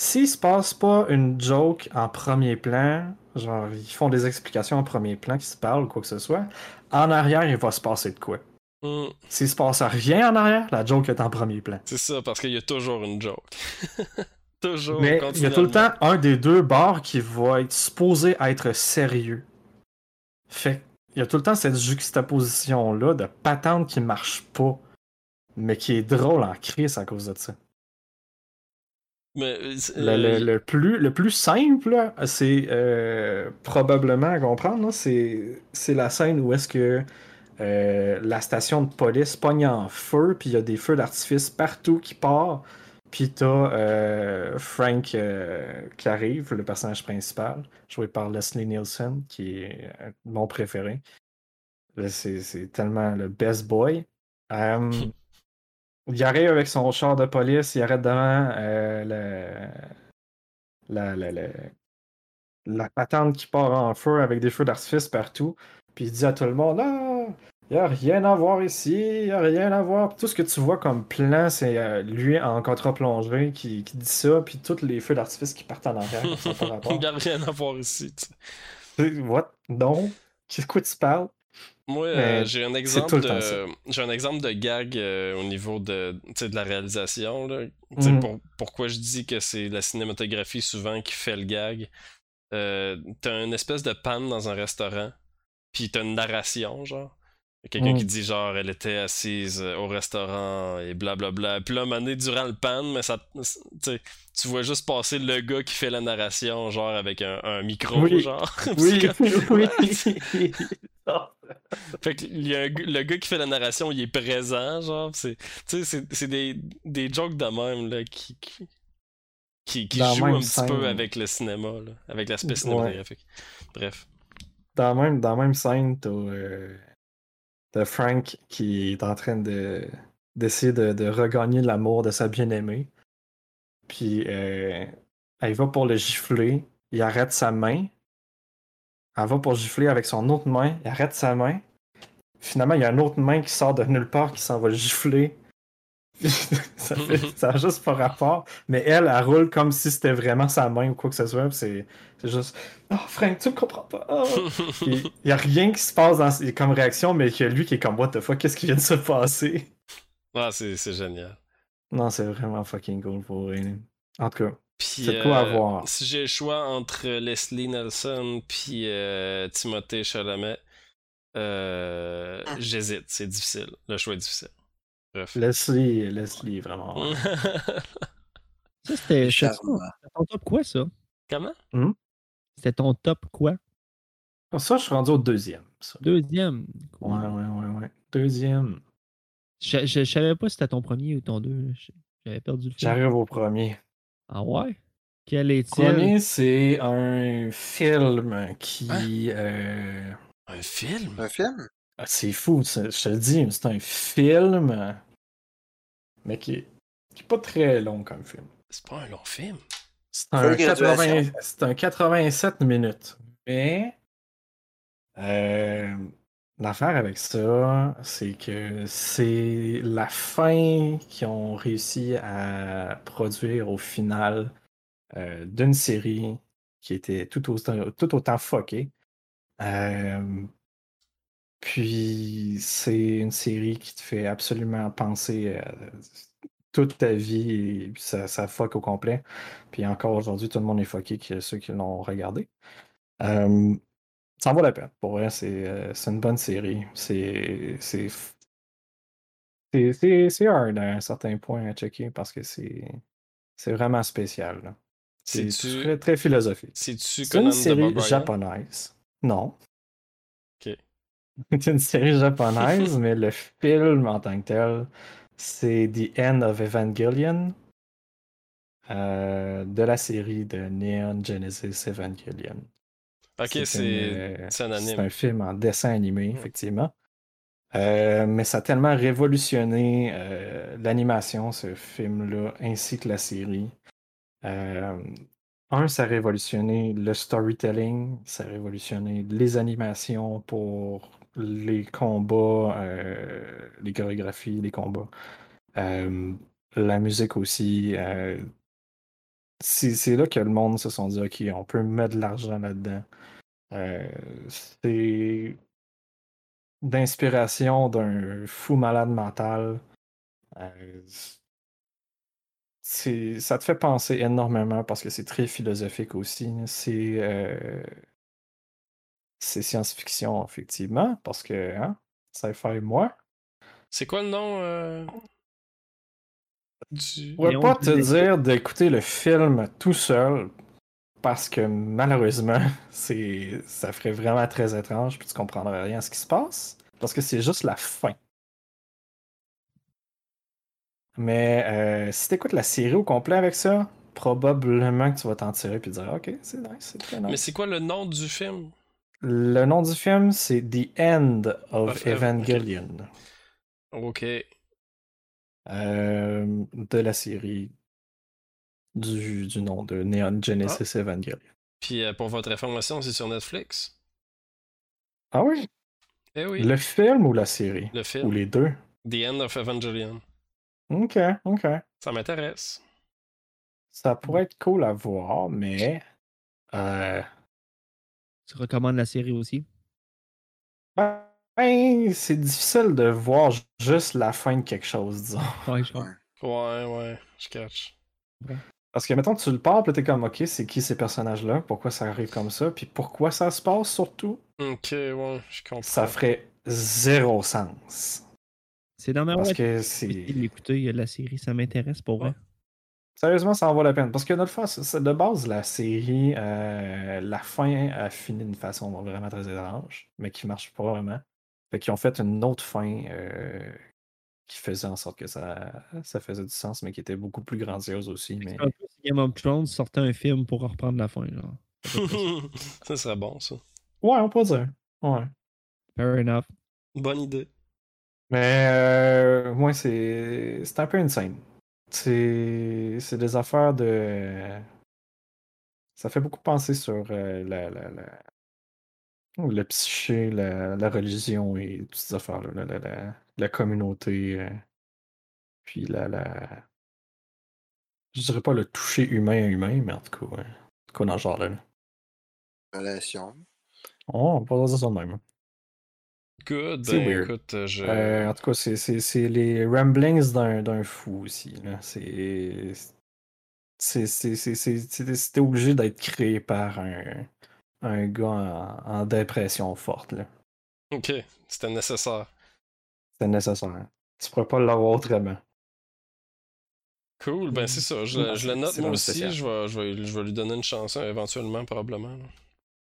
S'il se passe pas une joke en premier plan, genre ils font des explications en premier plan qui se parlent ou quoi que ce soit, en arrière il va se passer de quoi? Hmm, S'il se passe rien en arrière, la joke est en premier plan. c'est ça, parce qu'il y a toujours une joke. toujours. Mais il y a tout le temps un des deux bords qui va être supposé être sérieux. Fait il y a tout le temps cette juxtaposition-là de patente qui marche pas, mais qui est drôle en crise à cause de ça. Mais, euh, Le, euh, le- le plus, le plus simple, c'est euh, probablement à comprendre, c'est la scène où est-ce que euh, la station de police pogne en feu, puis il y a des feux d'artifice partout qui partent, puis t'as euh, Frank qui arrive, le personnage principal, joué par Leslie Nielsen, qui est mon préféré. C'est tellement le best boy. il arrive avec son char de police, il arrête devant euh, le- la, la, la, la patente qui part en feu avec des feux d'artifice partout. Puis il dit à tout le monde Ah, il n'y a rien à voir ici, il n'y a rien à voir. Puis tout ce que tu vois comme plan, c'est euh, lui en contre-plongée qui, qui dit ça, puis tous les feux d'artifice qui partent en arrière. Il n'y a rien à voir ici. What? Non? Qu'est-ce que tu parles? Moi, euh, j'ai un exemple de j'ai un exemple de gag euh, au niveau de, de la réalisation. Là. Mhm. pour- pourquoi je dis que c'est la cinématographie souvent qui fait le gag? Euh, t'as une espèce de panne dans un restaurant, puis t'as une narration, genre. Quelqu'un Mhm. qui dit genre elle était assise au restaurant et blablabla. Puis là, à un moment donné, durant le panne, mais ça, tu vois juste passer le gars qui fait la narration, genre avec un, un micro, Oui. genre. Oui, oui. Fait que le gars qui fait la narration, il est présent, genre. C'est, tu sais, c'est, c'est des, des jokes de même, là, qui, qui, jouent un petit peu avec le cinéma, là, avec l'aspect Ouais. cinématographique. Bref. dans, la même, dans la même scène, t'as euh, t'as Frank qui est en train de d'essayer de, de regagner l'amour de sa bien-aimée. Puis euh, elle va pour le gifler, il arrête sa main. Elle va pour gifler avec son autre main, il arrête sa main. Finalement, il y a une autre main qui sort de nulle part qui s'en va le gifler. ça, fait, ça a juste pas rapport. Mais elle, elle roule comme si c'était vraiment sa main ou quoi que ce soit. C'est juste Oh, Frank, tu me comprends pas. Oh. Il y a rien qui se passe dans, comme réaction, mais a lui qui est comme What the fuck, qu'est-ce qui vient de se passer? Ah, c'est génial. Non, c'est vraiment fucking cool pour vrai. En tout cas, Puis, C'est quoi euh, avoir. si j'ai le choix entre Leslie Nelson puis euh, Timothée Chalamet, euh, Ah. j'hésite. C'est difficile. Le choix est difficile. Bref. Leslie, Leslie, vraiment. Ça, c'était ton top quoi, ça? Comment? C'était ton top quoi? Ça, je suis rendu au deuxième. ça. Deuxième. Ouais, ouais, ouais, ouais. Deuxième. Je, je, je savais pas si c'était ton premier ou ton deux. J'avais perdu le fil. J'arrive au premier. Ah ouais? Quel Le est-il? premier, c'est un film qui. euh, Un film? Un film? ah, C'est fou, je te le dis, c'est un film, mais qui est, qui est pas très long comme film. C'est pas un long film. C'est un, graduation. 80 c'est un 87 minutes. Mais euh, l'affaire avec ça, c'est que c'est la fin qu'ils ont réussi à produire au final euh, d'une série qui était tout autant, tout. Euh, puis c'est une série qui te fait absolument penser euh, toute ta vie et ça, ça fuck au complet. Puis encore aujourd'hui, tout le monde est fucké ceux qui l'ont regardé. Ça en vaut la peine. Pour vrai, c'est euh, une bonne série. C'est c'est hard à un certain point à checker parce que c'est c'est vraiment spécial. C'est très, très philosophique. C'est une série japonaise. Non. Ok. C'est une série japonaise, mais le film en tant que tel, c'est The End of Evangelion euh, de la série de Neon Genesis Evangelion. Ok, c'est euh, c'est un C'est un film en dessin animé, effectivement. Euh, mais ça a tellement révolutionné euh, l'animation, ce film-là, ainsi que la série. Euh, un, ça a révolutionné le storytelling, ça a révolutionné les animations pour les combats, les chorégraphies, les combats. La musique aussi. C'est là que le monde se sont dit, OK, on peut mettre de l'argent là-dedans. Euh, c'est d'inspiration d'un fou malade mental. Euh, ça te fait penser énormément parce que c'est très philosophique aussi. C'est, euh, science-fiction, effectivement, parce que hein, fait moi. C'est quoi le nom. Je pourrais pas te dire d'écouter le film tout seul parce que malheureusement, c'est ça ferait vraiment très étrange puis tu comprendrais rien à ce qui se passe parce que c'est juste la fin. Mais euh, si tu écoutes la série au complet avec ça, probablement que tu vas t'en tirer puis dire OK, c'est nice, c'est très Mais nice. c'est quoi le nom du film? Le nom du film, c'est The End of Of Ev- Evangelion. Ok. Euh, de la série du, du nom de Neon Genesis Evangelion. Puis euh, pour votre information, c'est sur Netflix. Ah oui? Eh oui, Le film ou la série? le Ou film. les deux? The End of Evangelion. Ok, ok. Ça m'intéresse. Ça pourrait être cool à voir, mais. Euh, Tu recommandes la série aussi? Ben, c'est difficile de voir ju- juste la fin de quelque chose, disons. Ouais, je. Ouais, ouais, je catch. Parce que, mettons, tu le parles, puis t'es comme, ok, c'est qui ces personnages-là? Pourquoi ça arrive comme ça? Puis pourquoi ça se passe surtout? Ok, ouais, je comprends. Ça ferait zéro sens. C'est dans ma Parce que c'est. l'écouter, la série, ça m'intéresse pour vrai. Sérieusement, ça en vaut la peine. Parce que notre fois, c'est- c'est de base, la série, euh, la fin a fini d'une façon vraiment très étrange, mais qui marche pas vraiment. Fait qu'ils ont fait une autre fin euh, qui faisait en sorte que ça, ça faisait du sens, mais qui était beaucoup plus grandiose aussi. Mais... C'est un peu si Game of Thrones sortait un film pour reprendre la fin. Genre. Ça. ça serait bon, ça. Ouais, on peut dire. Ouais. Fair enough. Bonne idée. Mais euh, moi, c'est c'est un peu insane. C'est c'est des affaires de. Ça fait beaucoup penser sur euh, la, la, la- le psyché, la, la religion et toutes ces affaires-là, la, la, la- la communauté. euh. Puis la, la. Je dirais pas le toucher humain à humain, mais en tout cas, ouais. En tout cas, dans ce genre-là. là. Relation. Oh, on peut pas dire ça de même. hein. Good, C'est ben weird. écoute, euh, je. Euh, en tout cas, c'est- c'est c'est les ramblings d'un d'un fou aussi. là. C'est. c'est- c'est- c'est- c'est- C'était c'était obligé d'être créé par un, un gars en, en dépression forte. là. Ok, c'était nécessaire. C'était nécessaire. Tu pourrais pas l'avoir autrement. Cool, ben c'est ça. Je, Ouais, je le note moi aussi. spécial. Je vais, je, vais, je vais lui donner une chance hein, éventuellement, probablement. là.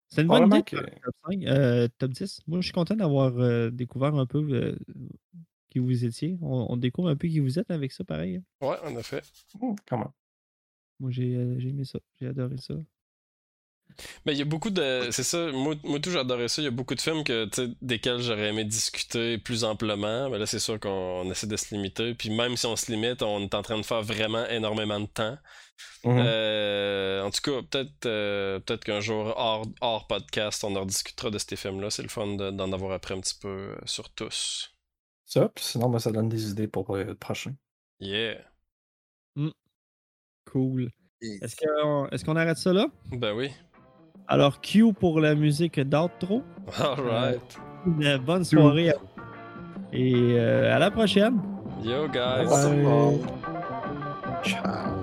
C'est une bonne idée. que- Top 5, euh, top 10. Moi, je suis content d'avoir euh, découvert un peu euh, qui vous étiez. On, on découvre un peu qui vous êtes avec ça, pareil. hein. Ouais, en effet. Comment? Moi, j'ai euh, j'ai aimé ça. J'ai adoré ça. Mais il y a beaucoup de. C'est ça, moi, moi tout j'adorais ça. Il y a beaucoup de films que, desquels j'aurais aimé discuter plus amplement. Mais là, c'est sûr qu'on on essaie de se limiter. Puis même si on se limite, on est en train de faire vraiment énormément de temps. Mhm. Euh, en tout cas, peut-être euh, peut-être qu'un jour, hors, hors podcast, on en rediscutera de ces films-là. C'est le fun de- d'en avoir appris un petit peu euh, sur tous. Ça, puis sinon, ben, ça donne des idées pour le prochain. Yeah. Cool. Est-ce qu'on est qu'on arrête ça là? Ben oui. Alors, Q pour la musique d'outro. Alright. Une bonne soirée. à vous. Et euh, à la prochaine. Yo, guys. Bye. Ciao.